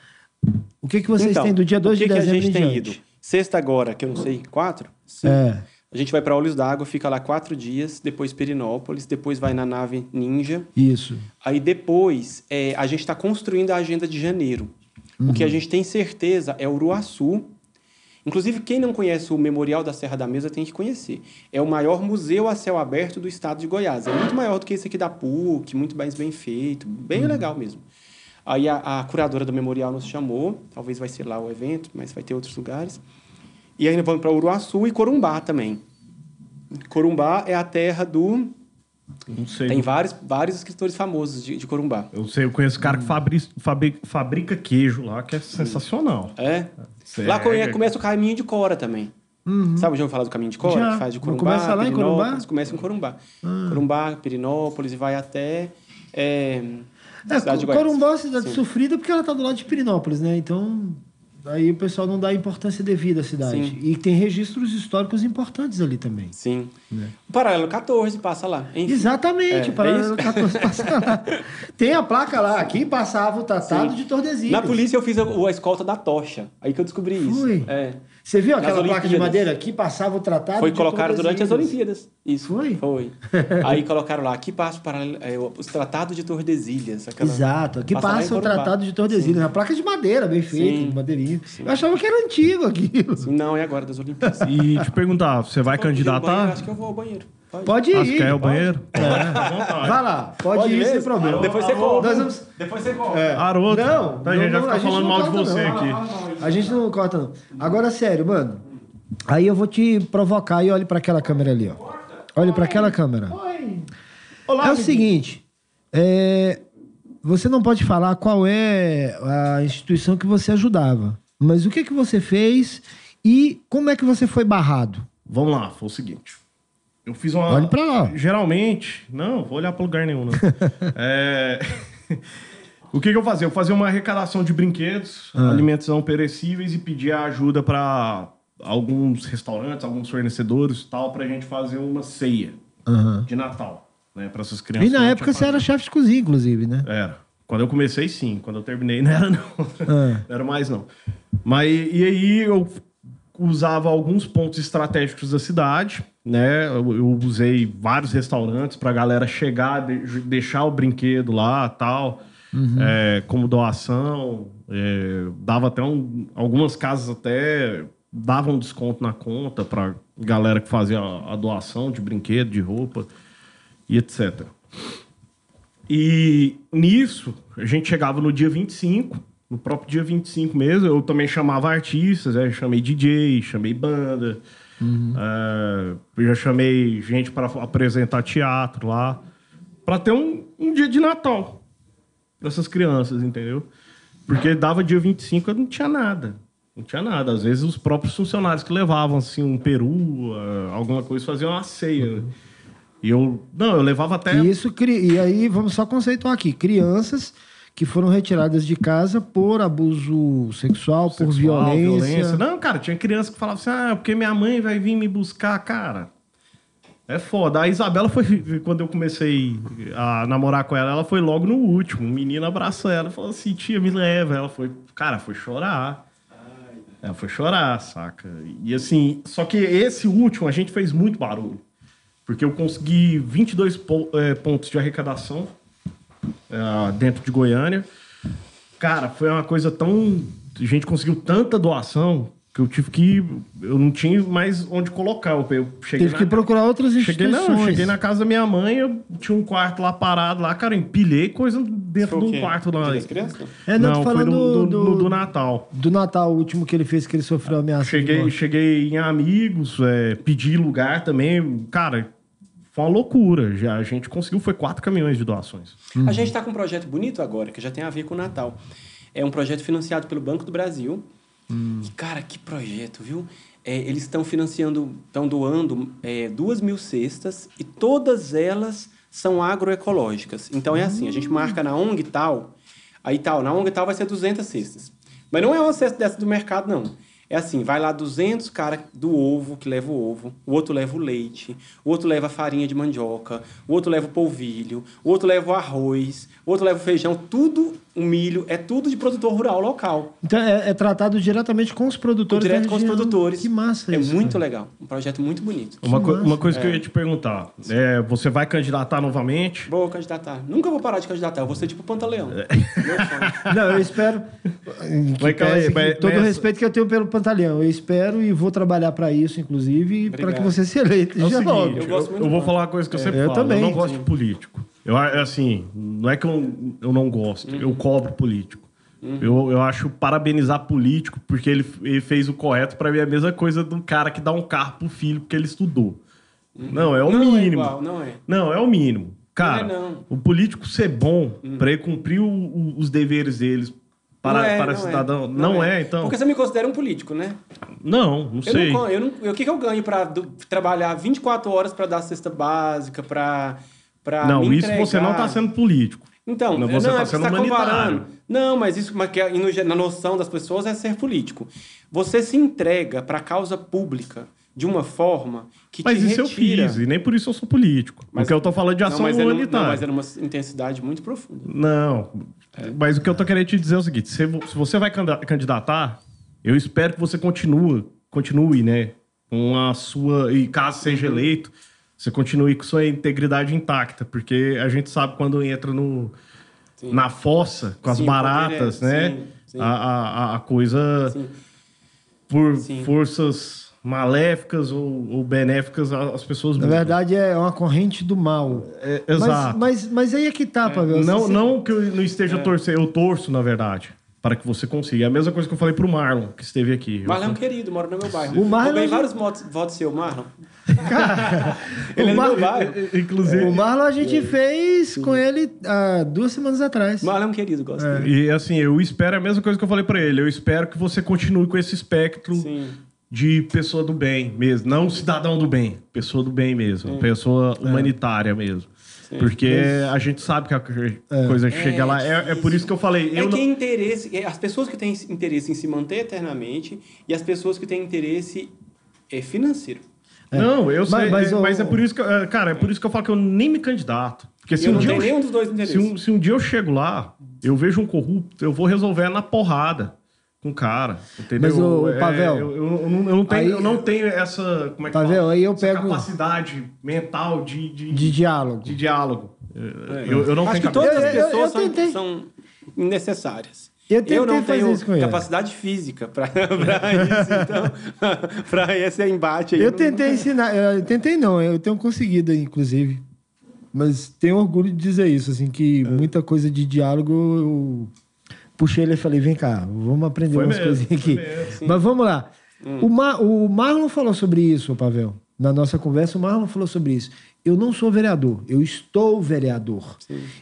S2: O que, que vocês
S3: Então,
S2: têm do dia 2
S3: o que
S2: de
S3: que
S2: dezembro
S3: a gente
S2: em
S3: tem
S2: diante?
S3: ido? Sexta agora, que eu não sei, quatro? Sim.
S2: É.
S3: A gente vai pra Olhos d'Água, fica lá quatro dias, depois Pirinópolis, depois vai na nave Ninja.
S2: Isso.
S3: Aí depois, é, a gente está construindo a agenda de janeiro. O que a gente tem certeza é Uruaçu. Inclusive, quem não conhece o Memorial da Serra da Mesa tem que conhecer. É o maior museu a céu aberto do estado de Goiás. É muito maior do que esse aqui da PUC, muito mais bem feito, bem legal mesmo. Aí a, a curadora do memorial nos chamou, talvez vai ser lá o evento, mas vai ter outros lugares. E aí nós vamos para Uruaçu e Corumbá também. Corumbá é a terra do.
S1: Não sei.
S3: Tem vários, vários escritores famosos de, de Corumbá.
S1: Eu sei, eu conheço cara que fabri- fabrica queijo lá, que é sensacional.
S3: É? Lá come- começa o caminho de Cora também. Sabe já ouviu falar do caminho de Cora?
S2: Já.
S3: Que faz de Corumbá,
S2: começa lá em Corumbá?
S3: Começa em Corumbá. Corumbá, Pirinópolis e vai até... É,
S2: É,
S3: cidade de Goiás.
S2: Corumbá é uma cidade
S3: Sim.
S2: sofrida porque ela tá do lado de Pirinópolis, né? Então, aí o pessoal não dá a importância devida à cidade.
S3: Sim.
S2: E tem registros históricos importantes ali também.
S3: Sim. O Paralelo 14 passa lá. Enfim.
S2: Exatamente,
S3: É,
S2: o paralelo
S3: é isso?
S2: 14 passa lá. Tem a placa lá, aqui passava o Tratado
S3: Sim.
S2: de Tordesilhas.
S3: Na polícia eu fiz a, a escolta da tocha. Aí que eu descobri isso.
S2: Foi?
S3: É.
S2: Você viu aquela placa de madeira? Aqui passava o Tratado
S3: Foi colocado durante as. Olimpíadas. Isso.
S2: Foi?
S3: Foi. Aí colocaram lá, aqui passa o paralelo, é, os tratados de Tordesilhas. aquela-
S2: Exato, aqui
S3: Passa
S2: passa o. Tratado de Tordesilhas, na placa de madeira, bem feita,
S3: Sim.
S2: de madeirinha. Eu achava que era antigo aquilo.
S3: Sim, Não, é agora das Olimpíadas.
S1: E te perguntar, você vai
S3: Pode ir
S1: candidatar?
S3: Acho que eu vou ao banheiro. Pode,
S2: Pode
S1: Acho
S2: ir.
S1: que é o
S2: pode.
S1: banheiro?
S2: É. Vai lá, pode, ir
S3: mesmo?
S2: sem problema.
S3: Depois você volta.
S2: Vamos...
S3: Depois você volta.
S2: É. Não,
S1: a gente
S2: não,
S1: vai
S2: a
S1: ficar
S2: gente
S1: falando mal de você
S2: não.
S1: aqui.
S2: A gente não corta, não. Agora, sério, mano. Aí eu vou te provocar e olhe pra aquela câmera ali, ó. Olhe pra aquela câmera.
S1: Olá,
S2: É o seguinte, é, você não pode falar qual é a instituição que você ajudava, mas o que que você fez e como é que você foi barrado?
S1: Vamos lá, foi o seguinte. Eu fiz uma.
S2: Olhe pra lá.
S1: Geralmente. Não, vou olhar pra lugar nenhum, não. É, O que, que eu fazia? Eu fazia uma arrecadação de brinquedos,
S2: Ah.
S1: alimentos não perecíveis e pedia ajuda para alguns restaurantes, alguns fornecedores e tal, pra gente fazer uma ceia
S2: Aham.
S1: de Natal, né? Pra essas crianças.
S2: E na época você era chefe de cozinha, inclusive, né?
S1: Era. Quando eu comecei, sim. Quando eu terminei, não era, não.
S2: Ah.
S1: Não era mais, não. Mas, e aí eu usava alguns pontos estratégicos da cidade, né? Eu, eu usei vários restaurantes pra galera chegar, de- deixar o brinquedo lá tal, é, como doação. é, dava até um, algumas casas até davam desconto na conta pra galera que fazia a, a doação de brinquedo, de roupa e etc. E nisso, a gente chegava no dia 25, no próprio dia 25 mesmo, eu também chamava artistas, né? Chamei DJ, chamei banda, eh, eu já chamei gente para apresentar teatro lá, para ter um, um dia de Natal para essas crianças, entendeu? Porque dava dia 25 eu não tinha nada. Não tinha nada. Às vezes os próprios funcionários que levavam assim um peru, alguma coisa, faziam uma ceia. E eu. Não, eu levava até.
S2: E isso e aí vamos só conceituar aqui, crianças que foram retiradas de casa por abuso sexual, por
S1: Sexual,
S2: violência.
S1: Não, cara, tinha criança que falava assim: ah, porque minha mãe vai vir me buscar, cara. É foda. A Isabela foi, quando eu comecei a namorar com ela, ela foi logo no último. Um menino abraçou ela e falou assim: tia, me leva. Ela foi, cara, foi chorar. Ela foi chorar, saca? E assim, só que esse último a gente fez muito barulho. Porque eu consegui 22 po- eh, pontos de arrecadação eh, dentro de Goiânia. Cara, foi uma coisa tão. A gente conseguiu tanta doação que eu tive que. Eu não tinha mais onde colocar. Eu cheguei
S2: Teve que
S1: na-
S2: procurar outras
S1: Cheguei,
S2: instituições.
S1: não, eu cheguei na casa da minha mãe, eu tinha um quarto lá parado lá, cara, eu empilhei coisa dentro de um quarto lá.
S3: Das crianças?
S2: É, não,
S1: foi
S2: falando
S1: do, do,
S2: do-
S1: do- do Natal.
S2: Do Natal, o último que ele fez, que ele sofreu ameaça.
S1: Cheguei, cheguei em amigos, é, pedi lugar também. Cara, foi uma loucura. Já a gente conseguiu, foi quatro caminhões de doações.
S3: A gente está com um projeto bonito agora, que já tem a ver com o Natal. É um projeto financiado pelo Banco do Brasil. E, cara, que projeto, viu? É, eles estão financiando, estão doando é, duas mil cestas e todas elas são agroecológicas. Então é assim, a gente marca na ONG tal, aí tal, na ONG tal vai ser 200 cestas. Mas não é uma cesta dessa do mercado, não. É assim, vai lá 200 cara do ovo, que leva o ovo, o outro leva o leite, o outro leva a farinha de mandioca, o outro leva o polvilho, o outro leva o arroz, o outro leva o feijão, tudo, o milho, é tudo de produtor rural local.
S2: Então é, é tratado diretamente com os produtores.
S3: Direto com os produtores.
S2: Que massa
S3: É
S2: isso.
S3: muito
S2: cara.
S3: legal, um projeto muito bonito.
S1: Uma, co- uma coisa que eu ia te perguntar: é, você vai candidatar novamente?
S3: Vou candidatar. Nunca vou parar de candidatar, eu vou ser tipo Pantaleão. Sonho.
S2: Não, eu espero. pese
S1: mas-
S2: todo o respeito que eu tenho pelo Pantaleão. Eu espero e vou trabalhar para isso, inclusive, para que você se eleite.
S1: É o
S2: já
S1: seguinte,
S2: logo.
S3: Eu
S1: eu,
S3: gosto muito
S1: eu vou falar uma coisa que eu sempre
S2: Eu
S1: falo.
S2: também.
S1: Eu não gosto de político. Eu, assim, não é que eu, eu não gosto, eu cobro político. Eu, eu acho parabenizar político porque ele, ele fez o correto para mim é a mesma coisa do cara que dá um carro pro filho porque ele estudou. Não, é o
S3: não é
S1: mínimo.
S3: igual, não é.
S1: Não, é o mínimo. Cara,
S3: Não é, não.
S1: o político ser bom para ele cumprir o- o- os deveres deles para,
S3: é,
S1: para
S3: é.
S1: cidadão. Não, é. então.
S3: Porque você me considera um político, né?
S1: Não, não
S3: Eu
S1: sei.
S3: eu não, eu- o que, que eu ganho para trabalhar 24 horas para dar cesta básica, para para
S1: Não, isso você não está
S3: entregar?
S1: sendo político.
S3: Então,
S1: Não,
S3: não,
S1: você
S3: é
S1: tá
S3: porque
S1: sendo
S3: tá comparando. Não, mas isso mas que é- na noção das pessoas é ser político. Você se entrega para a causa pública de uma forma que
S1: Mas
S3: te
S1: isso
S3: retira.
S1: eu fiz, e nem por isso eu sou político.
S3: Mas-
S1: porque eu tô falando de
S3: Não,
S1: ação
S3: mas é num-
S1: humanitária.
S3: não, mas é numa intensidade muito profunda.
S1: Não, mas o que eu tô querendo te dizer é o seguinte: se, se você vai candidatar, eu espero que você continue, continue, né? Com a sua. E caso seja eleito, você continue com sua integridade intacta, porque a gente sabe quando entra no,
S3: Sim.
S1: na fossa com as
S3: Sim,
S1: baratas,
S3: é-
S1: né?
S3: sim, sim.
S1: A, a, a coisa
S3: Sim.
S1: por
S3: Sim.
S1: forças maléficas ou, ou benéficas, as pessoas
S2: Na
S1: mudam.
S2: verdade, é uma corrente do mal.
S1: É,
S2: Mas,
S1: exato.
S2: mas, mas aí é que tá, Pavel.
S1: Não,
S2: Você-
S1: não que eu não esteja
S3: É.
S1: torcendo, eu torço, na verdade, para que você consiga. É a mesma coisa que eu falei pro Marlon, que esteve aqui.
S3: Marlon é um querido, mora no meu bairro.
S2: O Marlon
S3: Roubei
S2: é-
S3: vários votos, votos seu, Marlon. Ele é
S2: O
S3: do
S2: Mar-
S3: meu bairro.
S1: Inclusive.
S2: O Marlon a gente fez com ele há duas semanas atrás.
S3: Marlon é um querido, gosto dele.
S1: E assim, eu espero a mesma coisa que eu falei para ele. Eu espero que você continue com esse espectro
S3: Sim.
S1: de pessoa do bem mesmo. Não cidadão do bem, pessoa do bem mesmo. Pessoa humanitária mesmo. Porque a gente sabe que a coisa chega lá. É, é por isso que eu falei.
S3: É
S1: Eu
S3: que
S1: não...
S3: é interesse, é as pessoas que têm interesse em se manter eternamente e as pessoas que têm interesse é, financeiro.
S1: Não, eu sei.
S2: Mas-
S1: Mas,
S2: mas
S1: é, por isso que. é, Cara, é por isso que eu falo que eu nem me candidato. Porque se
S3: eu
S1: um
S3: não
S1: dia eu
S3: nenhum dos dois interesses.
S1: Se um, se um dia eu chego lá, eu vejo um corrupto, eu vou resolver na porrada com o cara. Entendeu?
S2: Mas, ô,
S1: É,
S2: Pavel,
S1: eu, eu- eu não, eu não tenho,
S2: aí-
S1: eu não tenho essa. Como é que
S2: Pavel,
S1: fala?
S2: aí eu
S1: Essa
S2: pego-
S1: capacidade mental de, de,
S2: De diálogo.
S1: de diálogo. Eu, eu não
S3: Acho que
S1: tenho
S3: todas
S1: cabeça.
S3: as
S2: Eu- eu-
S3: pessoas
S2: eu
S3: são, são necessárias.
S2: Eu tentei
S3: não tenho capacidade física para isso, então, para esse embate aí.
S2: Eu
S3: não-
S2: tentei ensinar, eu tentei não, eu tenho conseguido, inclusive. Mas tenho orgulho de dizer isso, assim, que muita coisa de diálogo eu puxei ele e falei, vem cá, vamos aprender
S1: Foi
S2: umas
S1: mesmo,
S2: coisinhas aqui.
S1: mesmo,
S2: Mas vamos lá. O, Ma- o Marlon falou sobre isso, Pavel. Na nossa conversa, o Marlon falou sobre isso. Eu não sou vereador, eu estou vereador.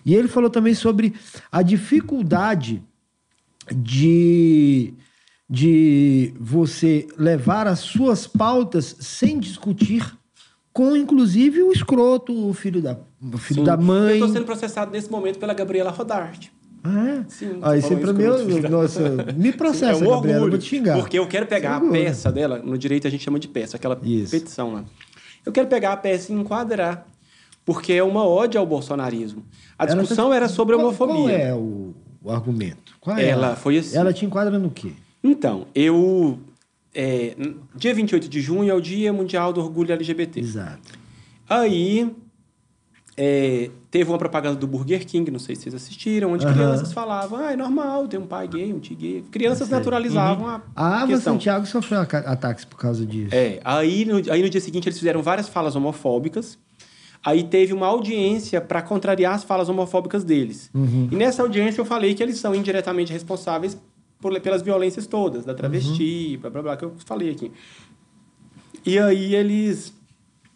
S2: E ele falou também sobre a dificuldade de, de você levar as suas pautas sem discutir com, inclusive, o escroto, o filho da, o filho
S3: Sim.
S2: da mãe.
S3: Eu estou sendo processado nesse momento pela Gabriela Rodarte.
S2: Ah, é?
S3: Sim,
S2: aí
S3: falou
S2: pra mim, eu, nossa, me processa,
S3: é um
S2: Gabriela, eu
S3: orgulho,
S2: vou te xingar.
S3: Porque eu quero pegar a peça dela, no direito a gente chama de peça, aquela
S2: Isso.
S3: petição lá. Eu quero pegar a peça e enquadrar, porque é uma ódio ao bolsonarismo. A
S2: Ela tá-
S3: discussão era sobre
S2: qual,
S3: homofobia.
S2: Qual é o, o argumento? Qual é
S3: Ela
S2: ela?
S3: foi assim.
S2: Ela te enquadra no quê?
S3: Então, eu. é, dia 28 de junho é o Dia Mundial do Orgulho LGBT.
S2: Exato.
S3: Aí é, teve uma propaganda do Burger King, não sei se vocês assistiram, onde
S2: Aham.
S3: crianças falavam, ah, é normal ter um pai gay, um tio gay. Crianças naturalizavam a
S2: A Ava
S3: questão.
S2: Santiago sofreu ataques por causa disso.
S3: É, aí no, aí no dia seguinte eles fizeram várias falas homofóbicas. Aí teve uma audiência para contrariar as falas homofóbicas deles.
S2: Uhum.
S3: E nessa audiência eu falei que eles são indiretamente responsáveis por- pelas violências todas, da travesti,
S2: Uhum.
S3: blá blá blá, que eu falei aqui. E aí eles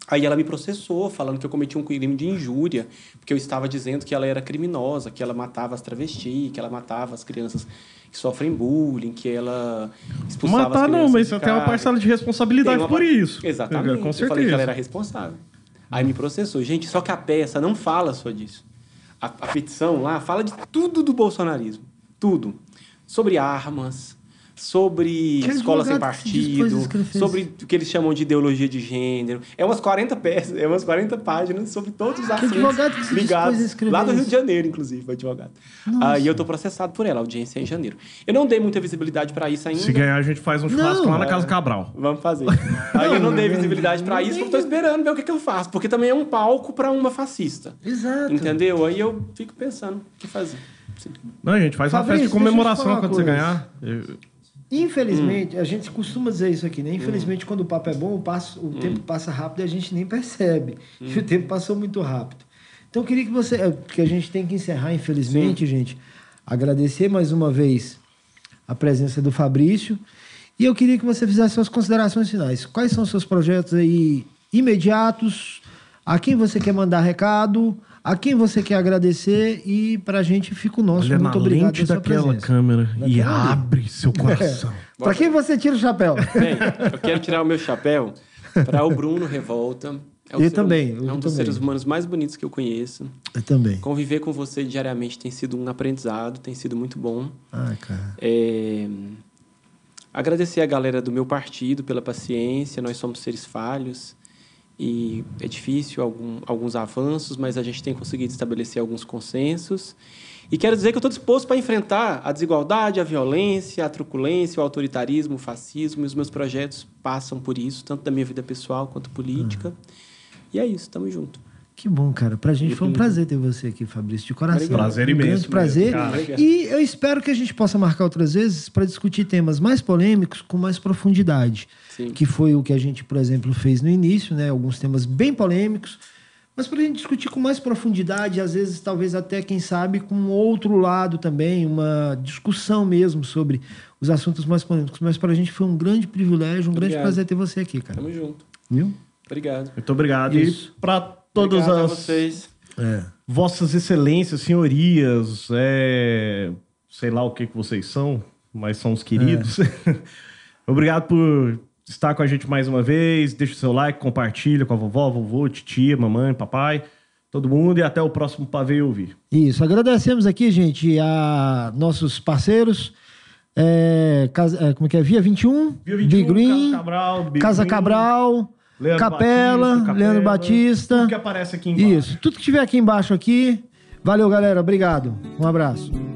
S3: Aí ela me processou, falando que eu cometi um crime de injúria, porque eu estava dizendo que ela era criminosa, que ela matava as travestis, que ela matava as crianças que sofrem bullying, que ela expulsava
S1: Matar não, mas você tem uma parcela de responsabilidade
S3: uma
S1: por isso.
S3: Exatamente.
S1: Com
S3: Eu
S1: certeza.
S3: falei que ela era responsável. Aí me processou. Gente, só que a peça não fala só disso. A, a petição lá fala de tudo do bolsonarismo. Tudo. Sobre armas, sobre
S2: Que
S3: escola sem partido, sobre o que eles chamam de ideologia de gênero. É umas 40 peças, é umas 40 páginas sobre todos os assuntos
S2: advogado que se dispôs a
S3: ligados.
S2: escrever
S3: Lá do Rio de Janeiro, inclusive, o advogado.
S2: Nossa.
S3: Aí eu tô processado por ela, a audiência é em janeiro. Eu não dei muita visibilidade para isso ainda.
S1: Se ganhar, a gente faz um churrasco
S2: Não,
S1: lá na
S3: é.
S1: Casa Cabral.
S3: Vamos fazer. Aí eu não dei visibilidade pra
S2: não
S3: isso, porque eu tô esperando ver o que, que eu faço. Porque também é um palco pra uma fascista.
S2: Exato.
S3: Entendeu? Aí eu fico pensando o que fazer. Sim.
S1: Não, a gente faz uma
S2: Fabrício,
S1: festa de comemoração
S2: uma
S1: quando você ganhar. Eu-
S2: Infelizmente, a gente costuma dizer isso aqui, né? Infelizmente, quando o papo é bom, o, passo-
S3: Hum.
S2: o tempo passa rápido e a gente nem percebe. E o tempo passou muito rápido. Então, eu queria que você. é, Porque a gente tem que encerrar, infelizmente, gente. Agradecer mais uma vez a presença do Fabrício. E eu queria que você fizesse suas considerações finais. Quais são os seus projetos aí imediatos? A quem você quer mandar recado? A quem você quer agradecer? E pra gente fica o nosso
S1: Olha
S2: muito
S1: na
S2: obrigado
S1: lente
S2: pela
S1: daquela
S2: presença.
S1: câmera e
S2: ali.
S1: abre seu coração.
S2: Pra quem você tira o chapéu?
S3: Bem, eu quero tirar o meu chapéu para o Bruno Revolta. É o
S2: Eu
S3: ser-
S2: também,
S3: É
S2: eu
S3: um dos
S2: também.
S3: seres humanos mais bonitos que eu conheço.
S2: Eu também.
S3: Conviver com você diariamente tem sido um aprendizado, tem sido muito bom.
S2: Ah, cara.
S3: É, Agradecer a galera do meu partido pela paciência, nós somos seres falhos e é difícil algum, alguns avanços, mas a gente tem conseguido estabelecer alguns consensos. E quero dizer que eu estou disposto para enfrentar a desigualdade, a violência, a truculência, o autoritarismo, o fascismo, e os meus projetos passam por isso, tanto da minha vida pessoal quanto política. E é isso, tamo junto.
S2: Que bom, cara. Pra gente foi um prazer ter você aqui, Fabrício, de coração.
S3: Obrigado.
S1: Prazer
S2: um
S1: imenso
S2: grande
S1: mesmo,
S2: prazer.
S1: cara.
S2: E eu espero que a gente possa marcar outras vezes para discutir temas mais polêmicos com mais profundidade.
S3: Sim.
S2: Que foi o que a gente, por exemplo, fez no início, né? Alguns temas bem polêmicos, mas para a gente discutir com mais profundidade, às vezes, talvez até, quem sabe, com outro lado também, uma discussão mesmo sobre os assuntos mais polêmicos. Mas para a gente foi um grande privilégio, um grande
S3: Obrigado.
S2: prazer ter você aqui, cara.
S3: Tamo junto.
S2: Viu?
S3: Obrigado.
S1: Muito obrigado.
S2: Isso.
S1: E para todas
S3: Obrigado a
S1: as
S3: vocês.
S2: É.
S1: vossas excelências, senhorias, é, sei lá o que, que vocês são, mas são os queridos. Obrigado por estar com a gente mais uma vez. Deixa o seu like, compartilha com a vovó, vovô, titia, mamãe, papai, todo mundo e até o próximo Pavê Ouvir.
S2: Isso, agradecemos aqui, gente, a nossos parceiros. É, casa- é, como é que é? Via 21,
S1: Via
S2: Big
S1: 21,
S2: Green,
S1: Casa Cabral, Big
S2: Casa
S1: Green,
S2: Cabral,
S1: Leandro
S2: Capela,
S1: Batista,
S2: Leandro Batista.
S1: Tudo que aparece aqui embaixo.
S2: Isso, tudo que tiver aqui embaixo aqui. Valeu, galera. Obrigado. Um abraço.